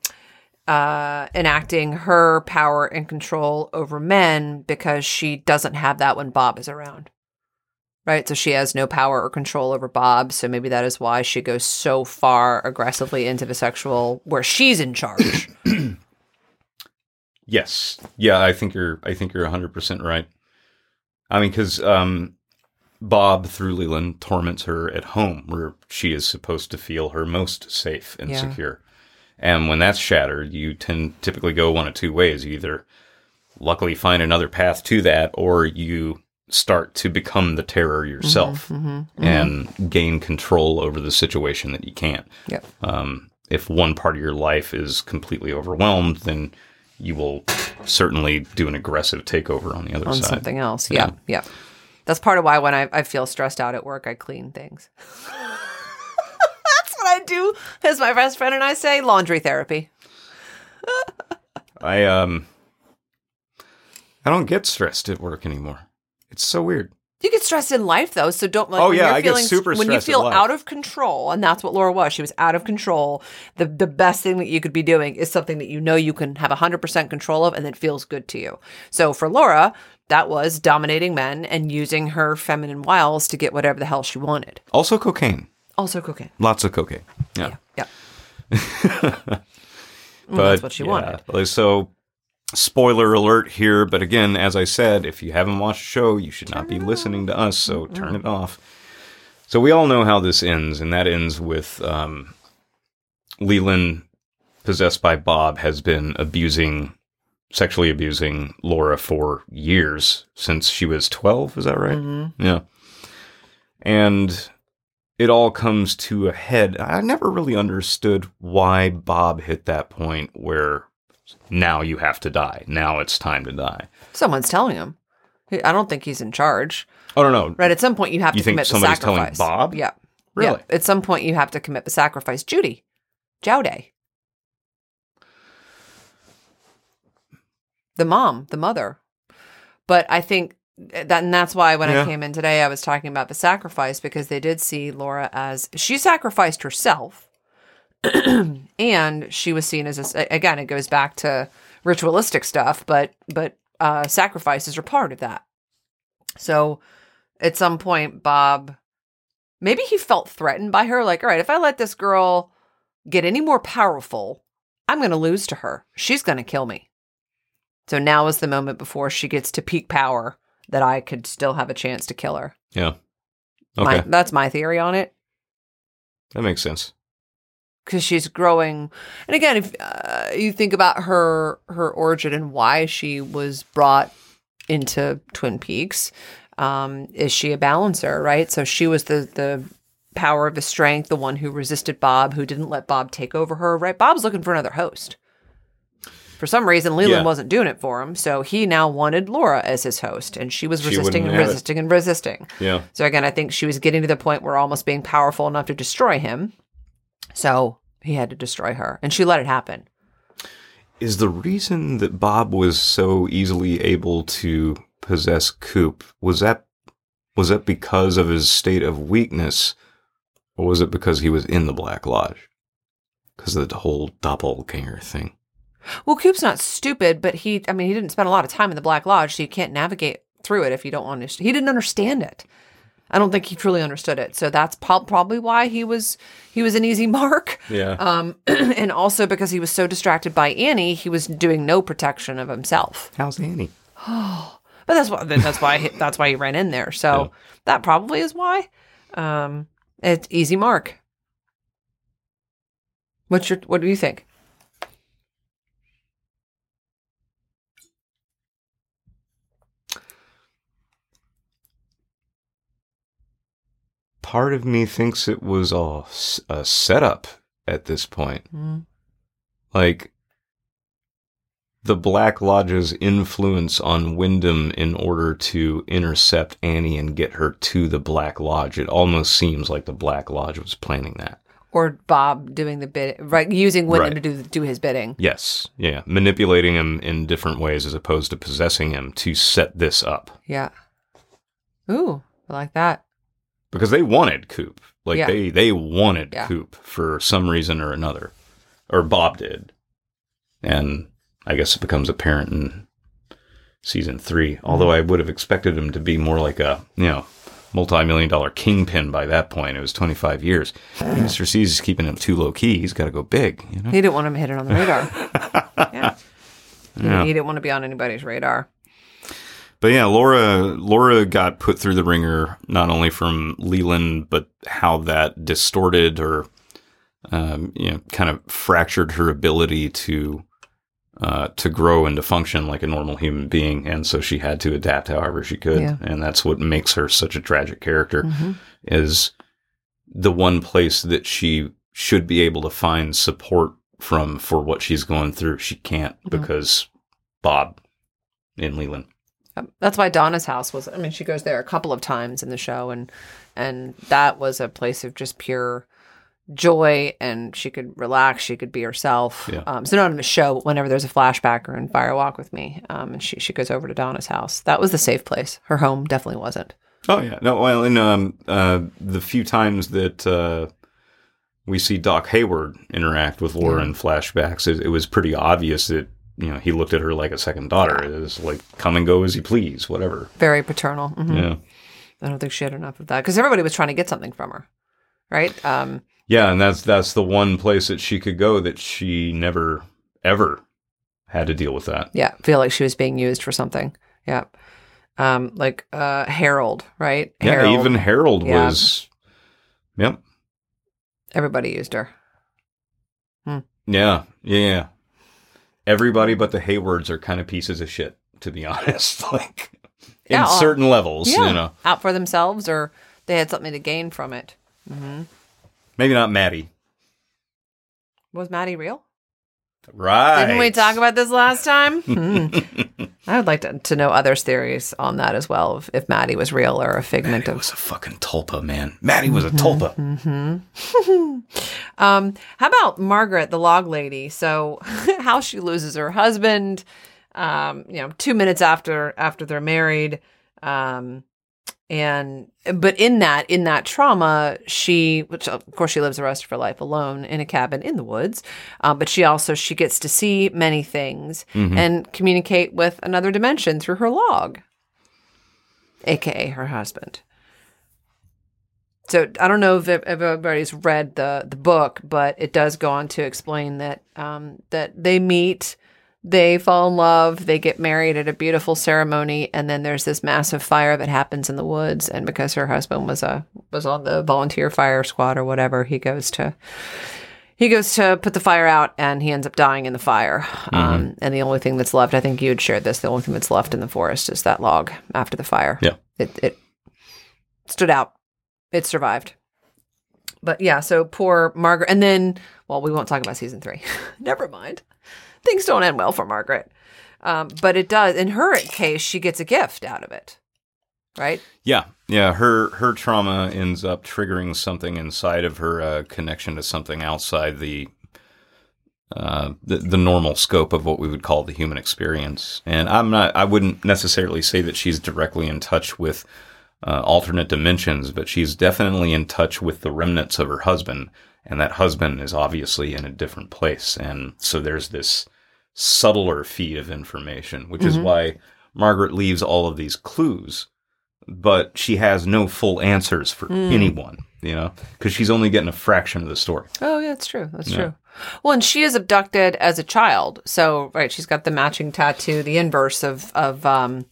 uh, enacting her power and control over men because she doesn't have that when Bob is around. Right, so she has no power or control over Bob. So maybe that is why she goes so far aggressively into the sexual, where she's in charge. Yes. Yeah, I think you're I think you're 100% right. I mean cuz um Bob through Leland torments her at home where she is supposed to feel her most safe and Yeah. secure. And when that's shattered, you tend typically go one of two ways. You either luckily find another path to that or you start to become the terror mm-hmm, yourself mm-hmm, mm-hmm. and gain control over the situation that you can't. yep. Um, if one part of your life is completely overwhelmed, then you will certainly do an aggressive takeover on the other on side. something else. Yeah, yeah. That's part of why when I, I feel stressed out at work, I clean things. That's what I do. As my best friend and I say, laundry therapy. I um, I don't get stressed at work anymore. It's so weird. You get stressed in life though, so don't like Oh, yeah, I get feeling, super when you feel out of control, and that's what Laura was. She was out of control. The the best thing that you could be doing is something that you know you can have hundred percent control of and that feels good to you. So for Laura, that was dominating men and using her feminine wiles to get whatever the hell she wanted. Also, cocaine. Also cocaine. Lots of cocaine. Yeah. Yeah. Yeah. But that's what she yeah, wanted. So, spoiler alert here. But again, as I said, if you haven't watched the show, you should not be listening to us. So turn it off. So we all know how this ends, and that ends with um, Leland, possessed by Bob, has been abusing, sexually abusing Laura for years since she was twelve. Is that right? Mm-hmm. Yeah. And it all comes to a head. I never really understood why Bob hit that point where now you have to die. Now it's time to die. Someone's telling him. I don't think he's in charge. Oh, no, no. Right. At some point, you have You to think commit the somebody's telling sacrifice. Bob? Yeah. Really? Yeah. At some point, you have to commit the sacrifice. Judy, Jowday, the mom, the mother. But I think that, and that's why when Yeah. I came in today, I was talking about the sacrifice because they did see Laura as she sacrificed herself, and she was seen as a, again. It goes back to ritualistic stuff, but but uh, sacrifices are part of that. So at some point, Bob maybe he felt threatened by her. Like, all right, if I let this girl get any more powerful, I'm going to lose to her. She's going to kill me. So now is the moment before she gets to peak power that I could still have a chance to kill her. Yeah. My- Okay. that's my theory on it. that makes sense. because she's growing. And again, if uh, you think about her her origin and why she was brought into Twin Peaks, um, is she a balancer? Right. So she was the the power of the strength, the one who resisted Bob, who didn't let Bob take over her. Right. Bob's looking for another host. For some reason, Leland Yeah. wasn't doing it for him, so he now wanted Laura as his host, and she was She resisting wouldn't and have it. resisting and resisting. Yeah. So again, I think she was getting to the point where almost being powerful enough to destroy him. So he had to destroy her, and she let it happen. Is the reason that Bob was so easily able to possess Coop was that was that because of his state of weakness, or was it because he was in the Black Lodge? Because of the whole doppelganger thing. Well, Coop's not stupid, but he, I mean, he didn't spend a lot of time in the Black Lodge, so you can't navigate through it if you don't understand. He didn't understand it. I don't think he truly understood it. So that's po- probably why he was he was an easy mark. Yeah. Um, and also because he was so distracted by Annie, he was doing no protection of himself. How's Annie? Oh, but that's why that's why he, that's why he ran in there. So Yeah. that probably is why. Um, it's easy mark. What's your what do you think? Part of me thinks it was all a setup at this point. Mm. like the Black Lodge's influence on Windom in order to intercept Annie and get her to the Black Lodge. It almost seems like the Black Lodge was planning that. Or Bob doing the bid, right? Using Windom Right. to do do his bidding. Yes, yeah, manipulating him in different ways as opposed to possessing him to set this up Yeah. Ooh, I like that. Because they wanted Coop. Like Yeah. they they wanted Yeah. Coop for some reason or another, or Bob did, and I guess it becomes apparent in season three. Mm-hmm. Although I would have expected him to be more like a you know multi-million dollar kingpin by that point. It was twenty five years. Mr. C's is keeping him too low key. He's got to go big. You know. He didn't want him hit it on the radar. yeah. Yeah. he didn't want to be on anybody's radar. But yeah, Laura Laura got put through the ringer not only from Leland, but how that distorted or um, you know kind of fractured her ability to uh, to grow and to function like a normal human being, and so she had to adapt however she could, Yeah. and that's what makes her such a tragic character. Mhm. Is the one place that she should be able to find support from for what she's going through. She can't Mhm. because Bob in Leland. Yep. That's why Donna's house was. I mean, she goes there a couple of times in the show, and and that was a place of just pure joy, and she could relax. She could be herself. Yeah. Um, so not in the show, but whenever there's a flashback or in Fire Walk with Me, um, and she she goes over to Donna's house. That was the safe place. Her home definitely wasn't. Oh yeah, no. Well, and um, uh, the few times that uh, we see Doc Hayward interact with Laura in flashbacks, it, it was pretty obvious that you know he looked at her like a second daughter. It was like come and go as you please, whatever. Very paternal. Mhm. Yeah, I don't think she had enough of that because everybody was trying to get something from her, right? Um, Yeah, and that's that's the one place that she could go that she never ever had to deal with that. Yeah, feel like she was being used for something. Yeah. Um, like uh Harold, right? Yeah, Harold, even Harold Yeah. was. Yep. everybody used her. Yeah. Yeah. Yeah. Everybody but the Haywards are kind of pieces of shit, to be honest. like in Yeah, uh, certain levels, you know. out for themselves or they had something to gain from it. Maybe not Maddie. Was Maddie real? Right. Didn't we talk about this last time? Hmm. I would like to, to know others' theories on that as well, if, if Maddie was real or a figment Maddie of. was a fucking tulpa, man. Maddie was a tulpa. Hmm. Um, how about Margaret, the log lady? So, how she loses her husband, um, you know, two minutes after after they're married, um, and but in that in that trauma, she, which of course she lives the rest of her life alone in a cabin in the woods, uh, but she also she gets to see many things and communicate with another dimension through her log, aka her husband. So I don't know if, if everybody's read the the book, but it does go on to explain that um, that they meet, they fall in love, they get married at a beautiful ceremony, and then there's this massive fire that happens in the woods. And because her husband was a was on the volunteer fire squad or whatever, he goes to he goes to put the fire out, and he ends up dying in the fire. Um, and the only thing that's left, I think you had shared this, the only thing that's left in the forest is that log after the fire. Yeah. it it stood out it survived. But yeah, so poor Margaret. And then, well, we won't talk about season three. Never mind. Things don't end well for Margaret. Um, but it does. In her case, she gets a gift out of it, right? Yeah, yeah. Her her trauma ends up triggering something inside of her uh, connection to something outside the, uh, the the normal scope of what we would call the human experience. And I'm not. I wouldn't necessarily say that she's directly in touch with uh, alternate dimensions, but she's definitely in touch with the remnants of her husband. And that husband is obviously in a different place. And so there's this subtler feed of information, which is why Margaret leaves all of these clues but she has no full answers for anyone, you know, because she's only getting a fraction of the story. Oh, yeah, that's true. That's true. Well, and she is abducted as a child. So, right, she's got the matching tattoo, the inverse of, of um,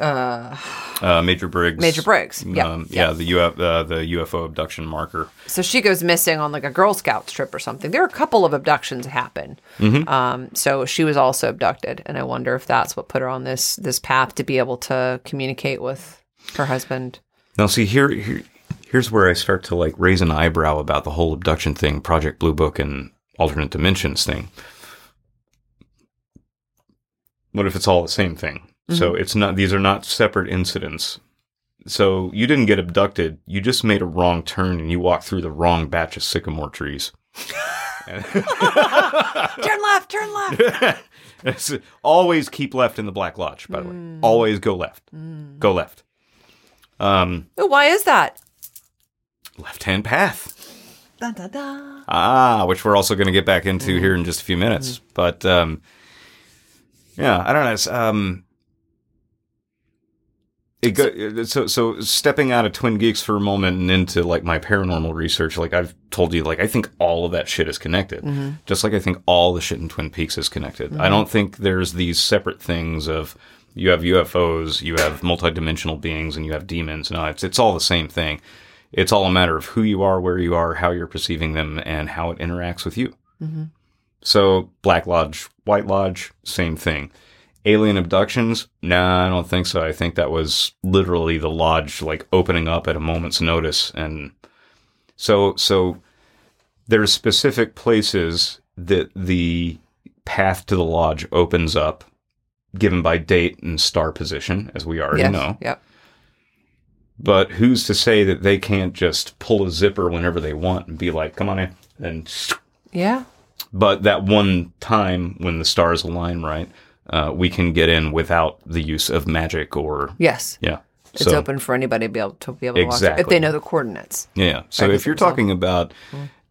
Uh, Major Briggs. Major Briggs. Yeah. Um, yeah, the UF, uh, the UFO abduction marker. So she goes missing on like a Girl Scouts trip or something. There are a couple of abductions happen. Um, so she was also abducted, and I wonder if that's what put her on this this path to be able to communicate with her husband. Now, see here, here, here's where I start to like raise an eyebrow about the whole abduction thing, Project Blue Book, and alternate dimensions thing. What if it's all the same thing? So it's not; these are not separate incidents. So you didn't get abducted; you just made a wrong turn and you walked through the wrong batch of sycamore trees. Turn left, turn left. Always keep left in the Black Lodge. By the way, always go left. Go left. Um, Oh, why is that? left-hand path. Dun, dun, dun. Ah, which we're also going to get back into here in just a few minutes. But um, yeah, I don't know. It's, um, it go, so so stepping out of Twin Geeks for a moment and into like my paranormal research, like I've told you, like I think all of that shit is connected. Mm-hmm. Just like I think all the shit in Twin Peaks is connected. I mm-hmm. don't think there's these separate things of you have UFOs, you have multidimensional beings, and you have demons. No, it's it's all the same thing. It's all a matter of who you are, where you are, how you're perceiving them, and how it interacts with you. Mm-hmm. So Black Lodge, White Lodge, same thing. Alien abductions? Nah, I don't think so. I think that was literally the lodge like opening up at a moment's notice, and so so there's specific places that the path to the lodge opens up, given by date and star position, as we already Yes. know. Yep. But who's to say that they can't just pull a zipper whenever they want and be like, "Come on in," and Yeah. but that one time when the stars align right, uh, we can get in without the use of magic or Yes. yeah. It's so, open for anybody to be able to be able to watch it if they know the coordinates. Yeah. So if you're themselves. talking about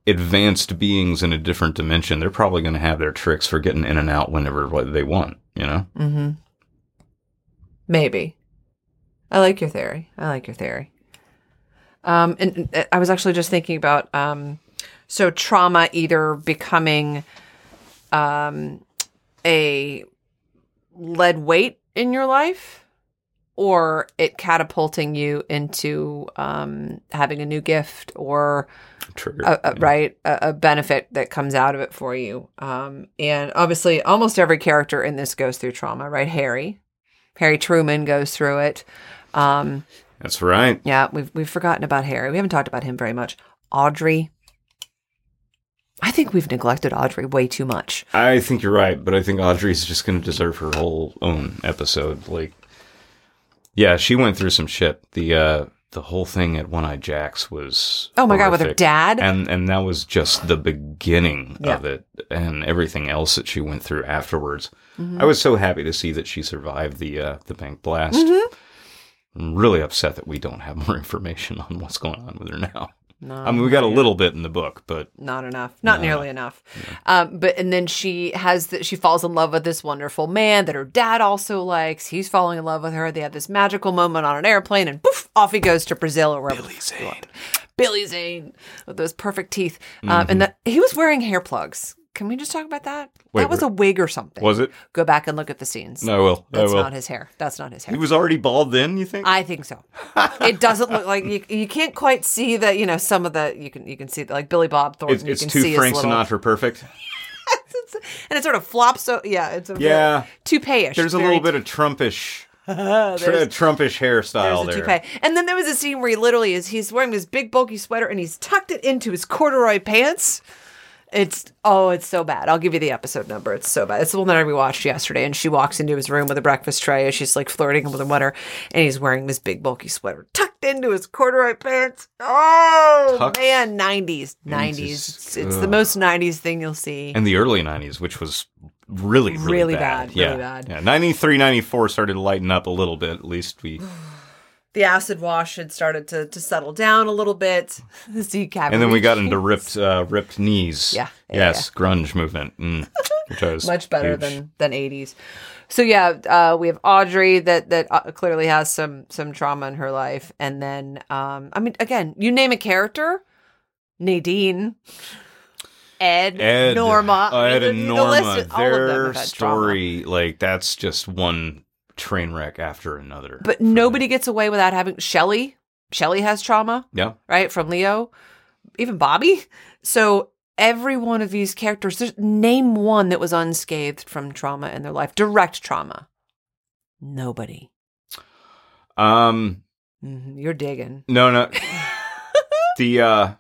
advanced beings in a different dimension, they're probably going to have their tricks for getting in and out whenever what they want. You know. Mm-hmm. Maybe. I like your theory. I like your theory. Um, and, and I was actually just thinking about um, so trauma either becoming um, a lead weight in your life or it catapulting you into um, having a new gift or Trigger. a, a, right a, a benefit that comes out of it for you. Um, and obviously almost every character in this goes through trauma right? Harry harry truman goes through it. Um, That's right. yeah we've, we've forgotten about harry. We haven't talked about him very much. Audrey i think we've neglected audrey way too much I think you're right, but I think Audrey's just going to deserve her whole own episode. Like, yeah, she went through some shit. The uh, the whole thing at One Eye Jacks was oh my god with her dad and and that was just the beginning Yeah. of it, and everything else that she went through afterwards. Mm-hmm. I was so happy to see that she survived the uh, the bank blast. Mm-hmm. I'm really upset that we don't have more information on what's going on with her now. No, I mean, we got a little bit in the book, but not enough. Not nearly enough. Um, but and then she has the, she falls in love with this wonderful man that her dad also likes. He's falling in love with her. They have this magical moment on an airplane and poof off he goes to brazil or wherever Billy Zane. Billy Zane with those perfect teeth. Um, and that he was wearing hair plugs can we just talk about that Wait, that was a wig or something was it? go back and look at the scenes No, I will. I that's will. not his hair that's not his hair He was already bald then. You think? I think so. it doesn't look like you, you can't quite see that. You know, some of the you can you can see like Billy Bob Thornton. it's you it's can too see Frank little, Sinatra perfect. and it sort of flops. So yeah, it's a Yeah. toupee-ish. There's a little bit of Trumpish, tr- there's- Trumpish hairstyle there. toupee. And then there was a scene where he literally is he's wearing this big bulky sweater and he's tucked it into his corduroy pants. It's oh, it's so bad. I'll give you the episode number. It's so bad. It's the one that I rewatched yesterday. And she walks into his room with a breakfast tray as she's like flirting with him with her, and he's wearing this big bulky sweater tucked into his corduroy pants. Oh Tucked man, nineties, nineties. It's, it's the most nineties thing you'll see. In the early 90s, which was really, really, Really bad. yeah. really bad. Yeah. 93, 94 started to lighten up a little bit. At least we. the acid wash had started to, to settle down a little bit. The decap. And then we got into ripped uh, ripped knees. Yeah, yeah, yes, grunge movement. Mm, which I was much better huge. than than 80s. So yeah, uh, we have Audrey that that uh, clearly has some some trauma in her life, and then um, I mean, again, you name a character, Nadine, Ed, Ed, Norma, uh, Ed the- and the Norma, list is- all of them their have had trauma. story, like that's just one train wreck after another. But nobody gets away without having Shelly. Shelly has trauma. yeah, right? From Leo, even Bobby. So every one of these characters, there's, name one that was unscathed from trauma in their life, direct trauma. Nobody. um, Mhm, You're digging. no, no, the uh,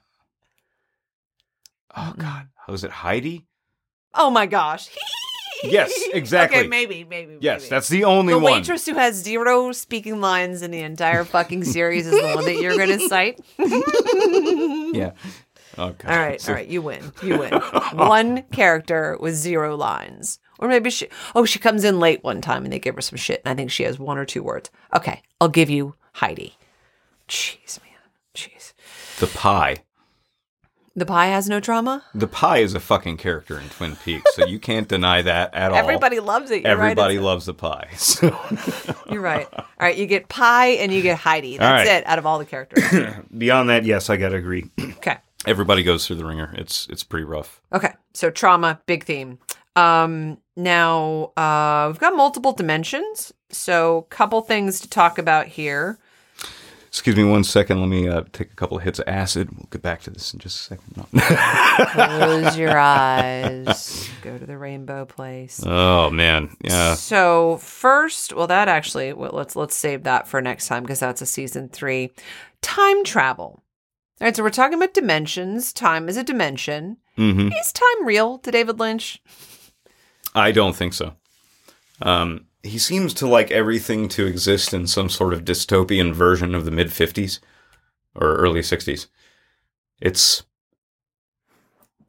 oh god, was it Heidi? Oh my gosh. Yes, exactly. Okay, maybe, maybe. Yes, maybe. that's the only the one. The waitress who has zero speaking lines in the entire fucking series is the one that you're going to cite. Yeah. Okay. All right, So- all right, you win. You win. one character with zero lines. Or maybe she oh, she comes in late one time and they give her some shit and I think she has one or two words. Okay, I'll give you Heidi. Jeez, man. Jeez. The pie. The pie has no trauma? The pie is a fucking character in Twin Peaks, so you can't deny that at all. Everybody loves it. You're Everybody right. loves the pie. So You're right. All right, you get pie and you get Heidi. That's right. it out of all the characters. beyond that, yes, I gotta agree. okay. Everybody goes through the ringer. It's it's pretty rough. Okay, so trauma, big theme. Um, now uh, we've got multiple dimensions, so couple things to talk about here. Excuse me one second. Let me uh, take a couple of hits of acid. We'll get back to this in just a second. No. Close your eyes. Go to the rainbow place. oh man, yeah. So first, well, that actually, well, let's let's save that for next time because that's a season three. Time travel. All right, so we're talking about dimensions. Time is a dimension. hmm Is time real to David Lynch? I don't think so. Um, he seems to like everything to exist in some sort of dystopian version of the mid 50s or early 60s. It's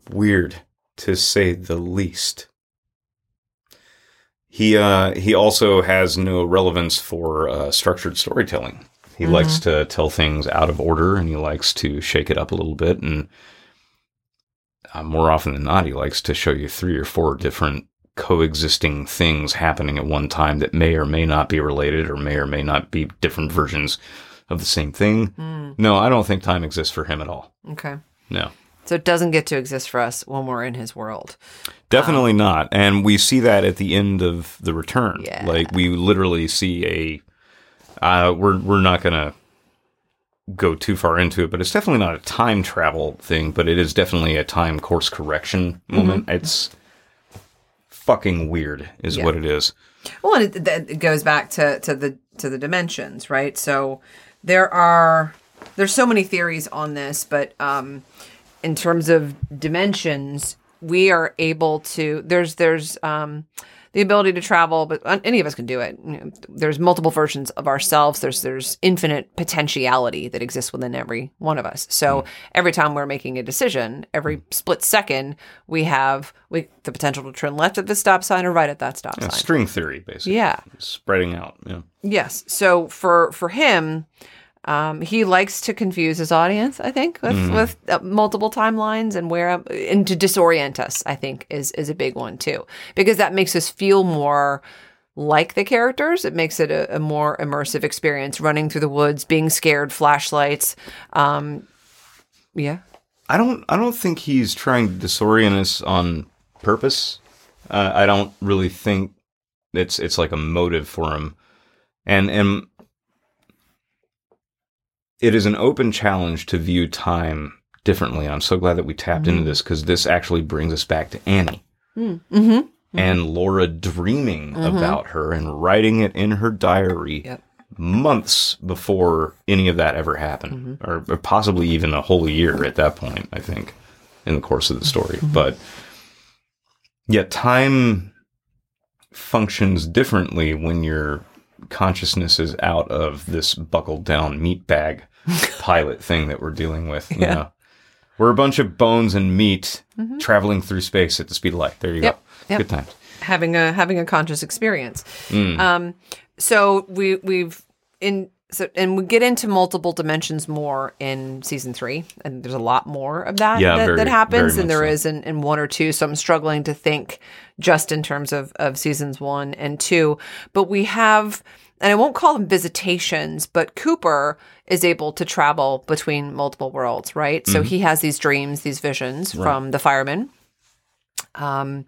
weird to say the least. He uh, he also has no relevance for uh, structured storytelling. He likes to tell things out of order, and he likes to shake it up a little bit. And uh, more often than not, he likes to show you three or four different coexisting things happening at one time that may or may not be related or may or may not be different versions of the same thing. Hmm. No, I don't think time exists for him at all. Okay. No. So it doesn't get to exist for us when we're in his world. Definitely um, not. And we see that at the end of the return. Yeah. Like we literally see a uh we're we're not gonna go too far into it, but it's definitely not a time travel thing, but it is definitely a time course correction mm-hmm. moment. It's fucking weird is Yeah. what it is. Well, it, it goes back to, to the to the dimensions, right? So there are there's so many theories on this, but um, in terms of dimensions, we are able to. There's there's um, the ability to travel, but uh, any of us can do it. You know, there's multiple versions of ourselves. There's there's infinite potentiality that exists within every one of us. So every time we're making a decision, every split second, we have we the potential to turn left at the stop sign or right at that stop Yeah, sign. string theory, basically. Yeah. Spreading out. Yeah. Yes. So for for him, um, he likes to confuse his audience. I think with with uh, multiple timelines and where and to disorient us. I think is is a big one too because that makes us feel more like the characters. It makes it a, a more immersive experience. Running through the woods, being scared, flashlights. Um, yeah. I don't. I don't think he's trying to disorient us on purpose. Uh, I don't really think it's it's like a motive for him, and and it is an open challenge to view time differently. I'm so glad that we tapped into mm-hmm. this because this actually brings us back to Annie mm, mm-hmm, mm-hmm. and Laura dreaming mm-hmm. about her and writing it in her diary Yep. months before any of that ever happened, or, or possibly even a whole year at that point, I think, in the course of the story. But yeah, time functions differently when your consciousness is out of this buckled down meat bag pilot thing that we're dealing with. You Yeah. know, we're a bunch of bones and meat traveling through space at the speed of light. There you Yep. go. Yep. Good times. having a having a conscious experience. Mm. Um, so we we've in so and we get into multiple dimensions more in season three, and there's a lot more of that Yeah, that, very- that happens than there so. is in, in one or two. So I'm struggling to think just in terms of of seasons one and two, but we have. And I won't call them visitations, but Cooper is able to travel between multiple worlds, right? Mm-hmm. So he has these dreams, these visions from the fireman. Um,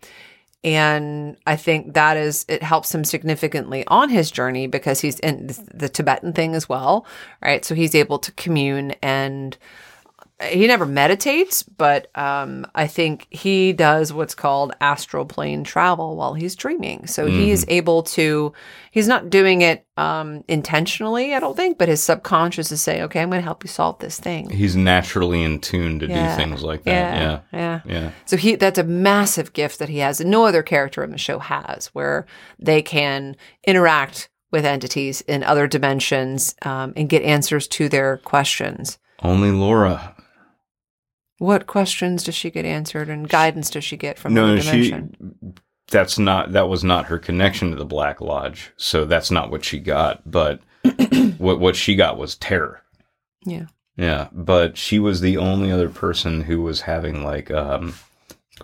and I think that is it helps him significantly on his journey because he's in the Tibetan thing as well, right? So he's able to commune and he never meditates, but um, I think he does what's called astral plane travel while he's dreaming. So he's able to, he's not doing it um, intentionally, I don't think, but his subconscious is saying, okay, I'm going to help you solve this thing. He's naturally in tune to Yeah. do things like that. Yeah, Yeah. yeah. Yeah. So he that's a massive gift that he has and no other character in the show has where they can interact with entities in other dimensions um, and get answers to their questions. Only Laura. What questions does she get answered and guidance does she get from No, the she. dimension? That's not. That was not her connection to the Black Lodge. So that's not what she got. But what what she got was terror. Yeah. Yeah, but she was the only other person who was having like um,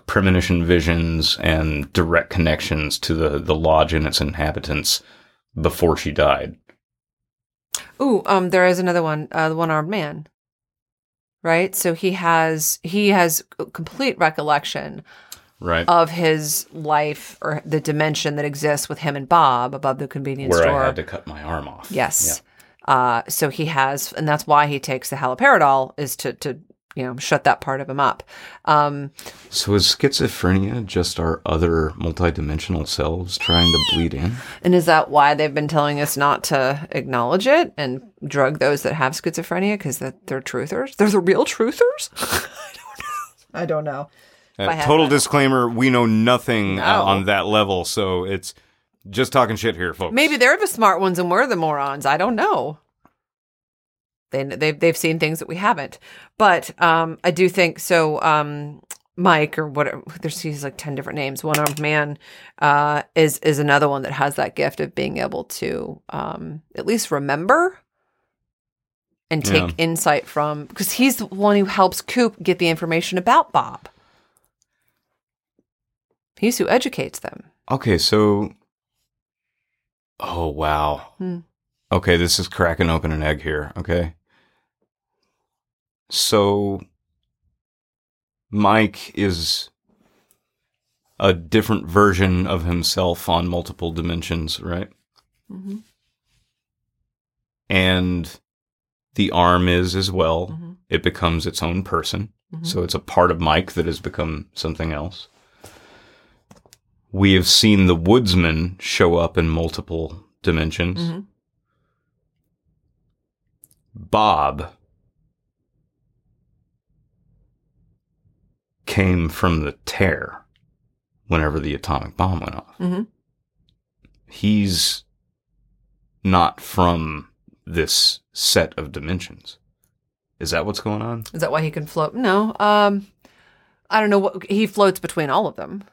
premonition visions and direct connections to the the lodge and its inhabitants before she died. Ooh, um, there is another one, uh, the one armed man. Right? So he has he has complete recollection Right. of his life or the dimension that exists with him and Bob above the convenience Where store. I had to cut my arm off. Yes. Uh, so he has, and that's why he takes the haloperidol is to to you know shut that part of him up. Um, So is schizophrenia just our other multidimensional selves trying to bleed in? and is that why they've been telling us not to acknowledge it and drug those that have schizophrenia because that they're truthers? They're the real truthers. I don't know. I don't know. Uh, total that. disclaimer: we know nothing uh, on that level, so it's just talking shit here, folks. Maybe they're the smart ones and we're the morons. I don't know. They they've they've seen things that we haven't. But um, I do think so. Um, Mike or whatever. There's he's like ten different names. One armed man uh, is is another one that has that gift of being able to um, at least remember and take Yeah. insight from because he's the one who helps Coop get the information about Bob. He's who educates them. Okay, so oh wow. Hmm. Okay, this is cracking open an egg here. Okay. So, Mike is a different version of himself on multiple dimensions, right? Mm-hmm. And the arm is as well. Mhm. It becomes its own person. Mhm. So it's a part of Mike that has become something else. We have seen the woodsman show up in multiple dimensions. Mhm. Bob came from the tear whenever the atomic bomb went off. Mhm. He's not from this set of dimensions. Is that what's going on? Is that why he can float? No. Um, I don't know what he floats between all of them.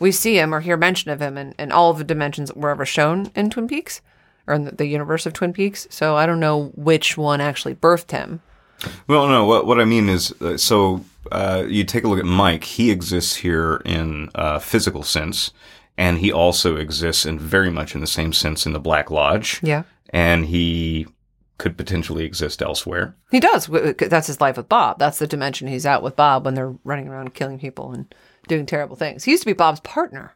We see him or hear mention of him in, in all of the dimensions that were ever shown in Twin Peaks or in the, the universe of Twin Peaks. So I don't know which one actually birthed him. Well, no. What what I mean is, uh, so uh, you take a look at Mike. He exists here in uh, physical sense, and he also exists in very much in the same sense in the Black Lodge. Yeah. and he could potentially exist elsewhere. He does. That's his life with Bob. That's the dimension he's out with Bob when they're running around killing people and doing terrible things. He used to be Bob's partner.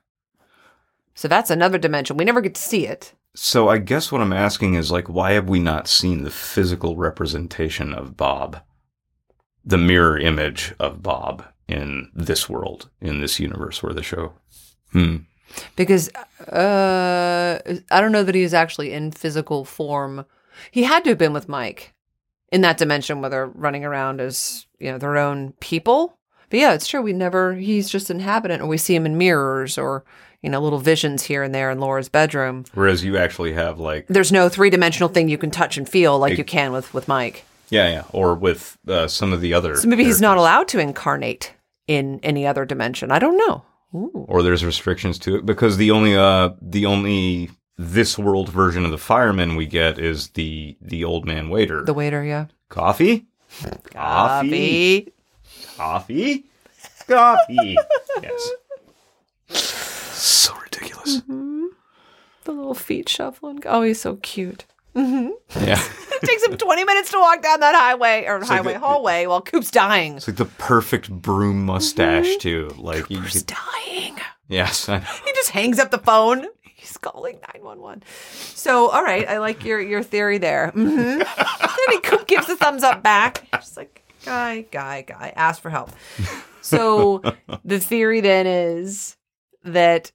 So that's another dimension. We never get to see it. So I guess what I'm asking is like, why have we not seen the physical representation of Bob, the mirror image of Bob in this world, in this universe where the show? Hmm. because uh, I don't know that he was actually in physical form. He had to have been with Mike in that dimension where they're running around as you know their own people. But yeah, it's true. We never. He's just an inhabitant, or we see him in mirrors, or you know, little visions here and there in Laura's bedroom. Whereas you actually have like, There's no three dimensional thing you can touch and feel like you can with with Mike. yeah, yeah, or with uh, some of the other. So maybe he's not allowed to incarnate in any other dimension. I don't know. Ooh. or there's restrictions to it because the only uh the only this world version of the fireman we get is the the old man waiter. The waiter, yeah. coffee, coffee, coffee, coffee. yes. So ridiculous. Mm-hmm. The little feet shuffling. Oh, he's so cute. Mm-hmm. Yeah. It takes him 20 minutes to walk down that highway or highway the- hallway while Coop's dying. It's like the perfect broom mustache mm-hmm. too. Like you Coop's could, dying. yes, I know. He just hangs up the phone. He's calling 911. So, all right, I like your your theory there. hmm then he Coop gives the thumbs up back. Just like, guy, guy, guy, ask for help. So the theory then is that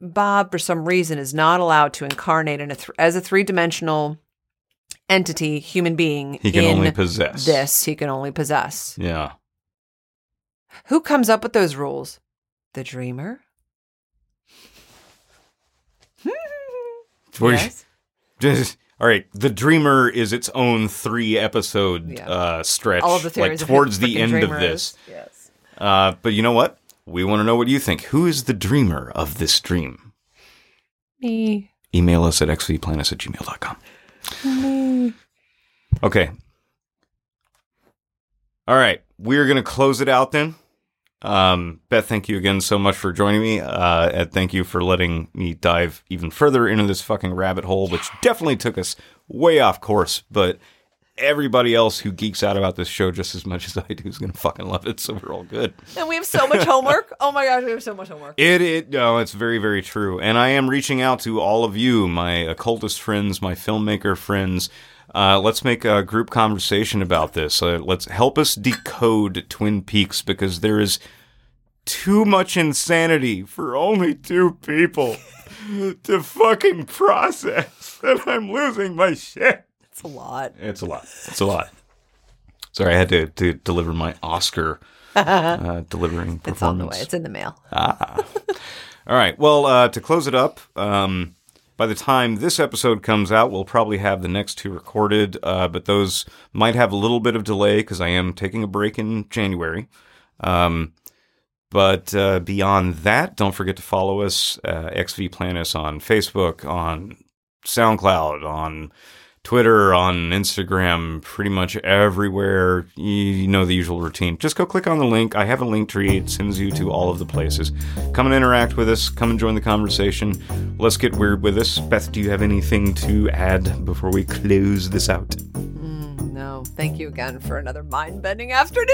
Bob, for some reason, is not allowed to incarnate in a th- as a three dimensional entity, human being. He can only possess this. He can only possess. Yeah. Who comes up with those rules? The dreamer. Yes. Just, all right, the Dreamer is its own three episode Yeah. uh, stretch, All of the like theories of who towards the frickin' end of dreamer this. is. Yes. Uh, but you know what? We want to know what you think. Who is the dreamer of this dream? Me. Email us at xvplanets at gmail.com. Okay. All right. We're going to close it out then. Um, Beth, thank you again so much for joining me. Uh, and thank you for letting me dive even further into this fucking rabbit hole, which definitely took us way off course. But everybody else who geeks out about this show just as much as I do is going to fucking love it. So we're all good. And we have so much homework. Oh my gosh, we have so much homework. It, it, no, it's very, very true. And I am reaching out to all of you, my occultist friends, my filmmaker friends. Uh, let's make a group conversation about this. Uh, let's help us decode Twin Peaks because there is too much insanity for only two people to fucking process. And I'm losing my shit. It's a lot. It's a lot. It's a lot. Sorry, I had to, to deliver my Oscar uh, delivering performance. It's on the way. It's in the mail. Ah. All right. Well, uh, to close it up, um, by the time this episode comes out, we'll probably have the next two recorded, uh, but those might have a little bit of delay because I am taking a break in January. Um, but uh, beyond that, don't forget to follow us, uh, XV Planets, on Facebook, on SoundCloud, on Twitter, on Instagram, pretty much everywhere. You know the usual routine. Just go click on the link. I have a link tree. It sends you to all of the places. Come and interact with us. Come and join the conversation. Let's get weird with this. Beth, do you have anything to add before we close this out? No, thank you again for another mind bending afternoon.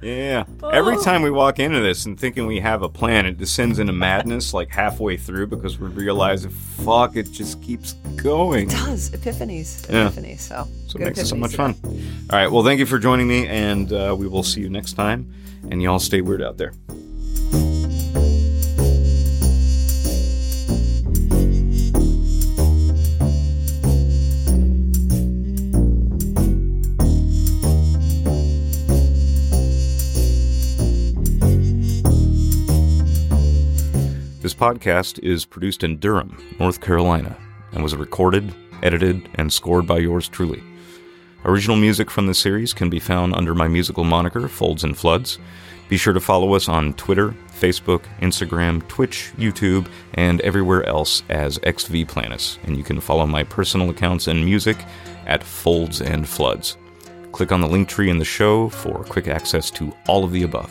Yeah. Every Oh. time we walk into this and thinking we have a plan, it descends into madness like halfway through because we realize, fuck, it just keeps going. It does epiphanies, Yeah. epiphanies. So, So it makes it so much fun. All right. Well, thank you for joining me, and uh, we will see you next time. And y'all stay weird out there. This podcast is produced in Durham, North Carolina, and was recorded, edited, and scored by yours truly. Original music from the series can be found under my musical moniker, Folds and Floods. Be sure to follow us on Twitter, Facebook, Instagram, Twitch, YouTube, and everywhere else as XV Planets. And you can follow my personal accounts and music at Folds and Floods. Click on the link tree in the show for quick access to all of the above.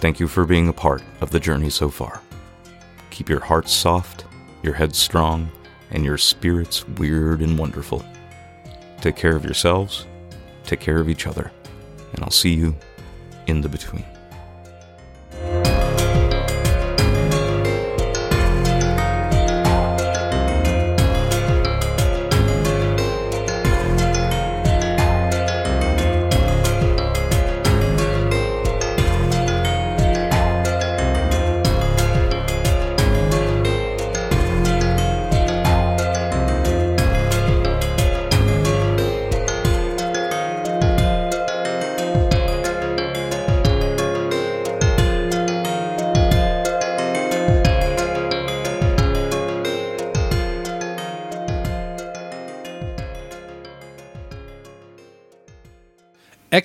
Thank you for being a part of the journey so far. Keep your hearts soft, your heads strong, and your spirits weird and wonderful. Take care of yourselves, take care of each other, and I'll see you in the between.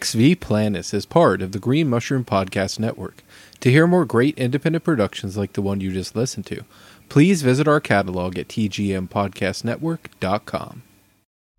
XV Planets is part of the Green Mushroom Podcast Network. To hear more great independent productions like the one you just listened to, please visit our catalog at tgmpodcastnetwork.com.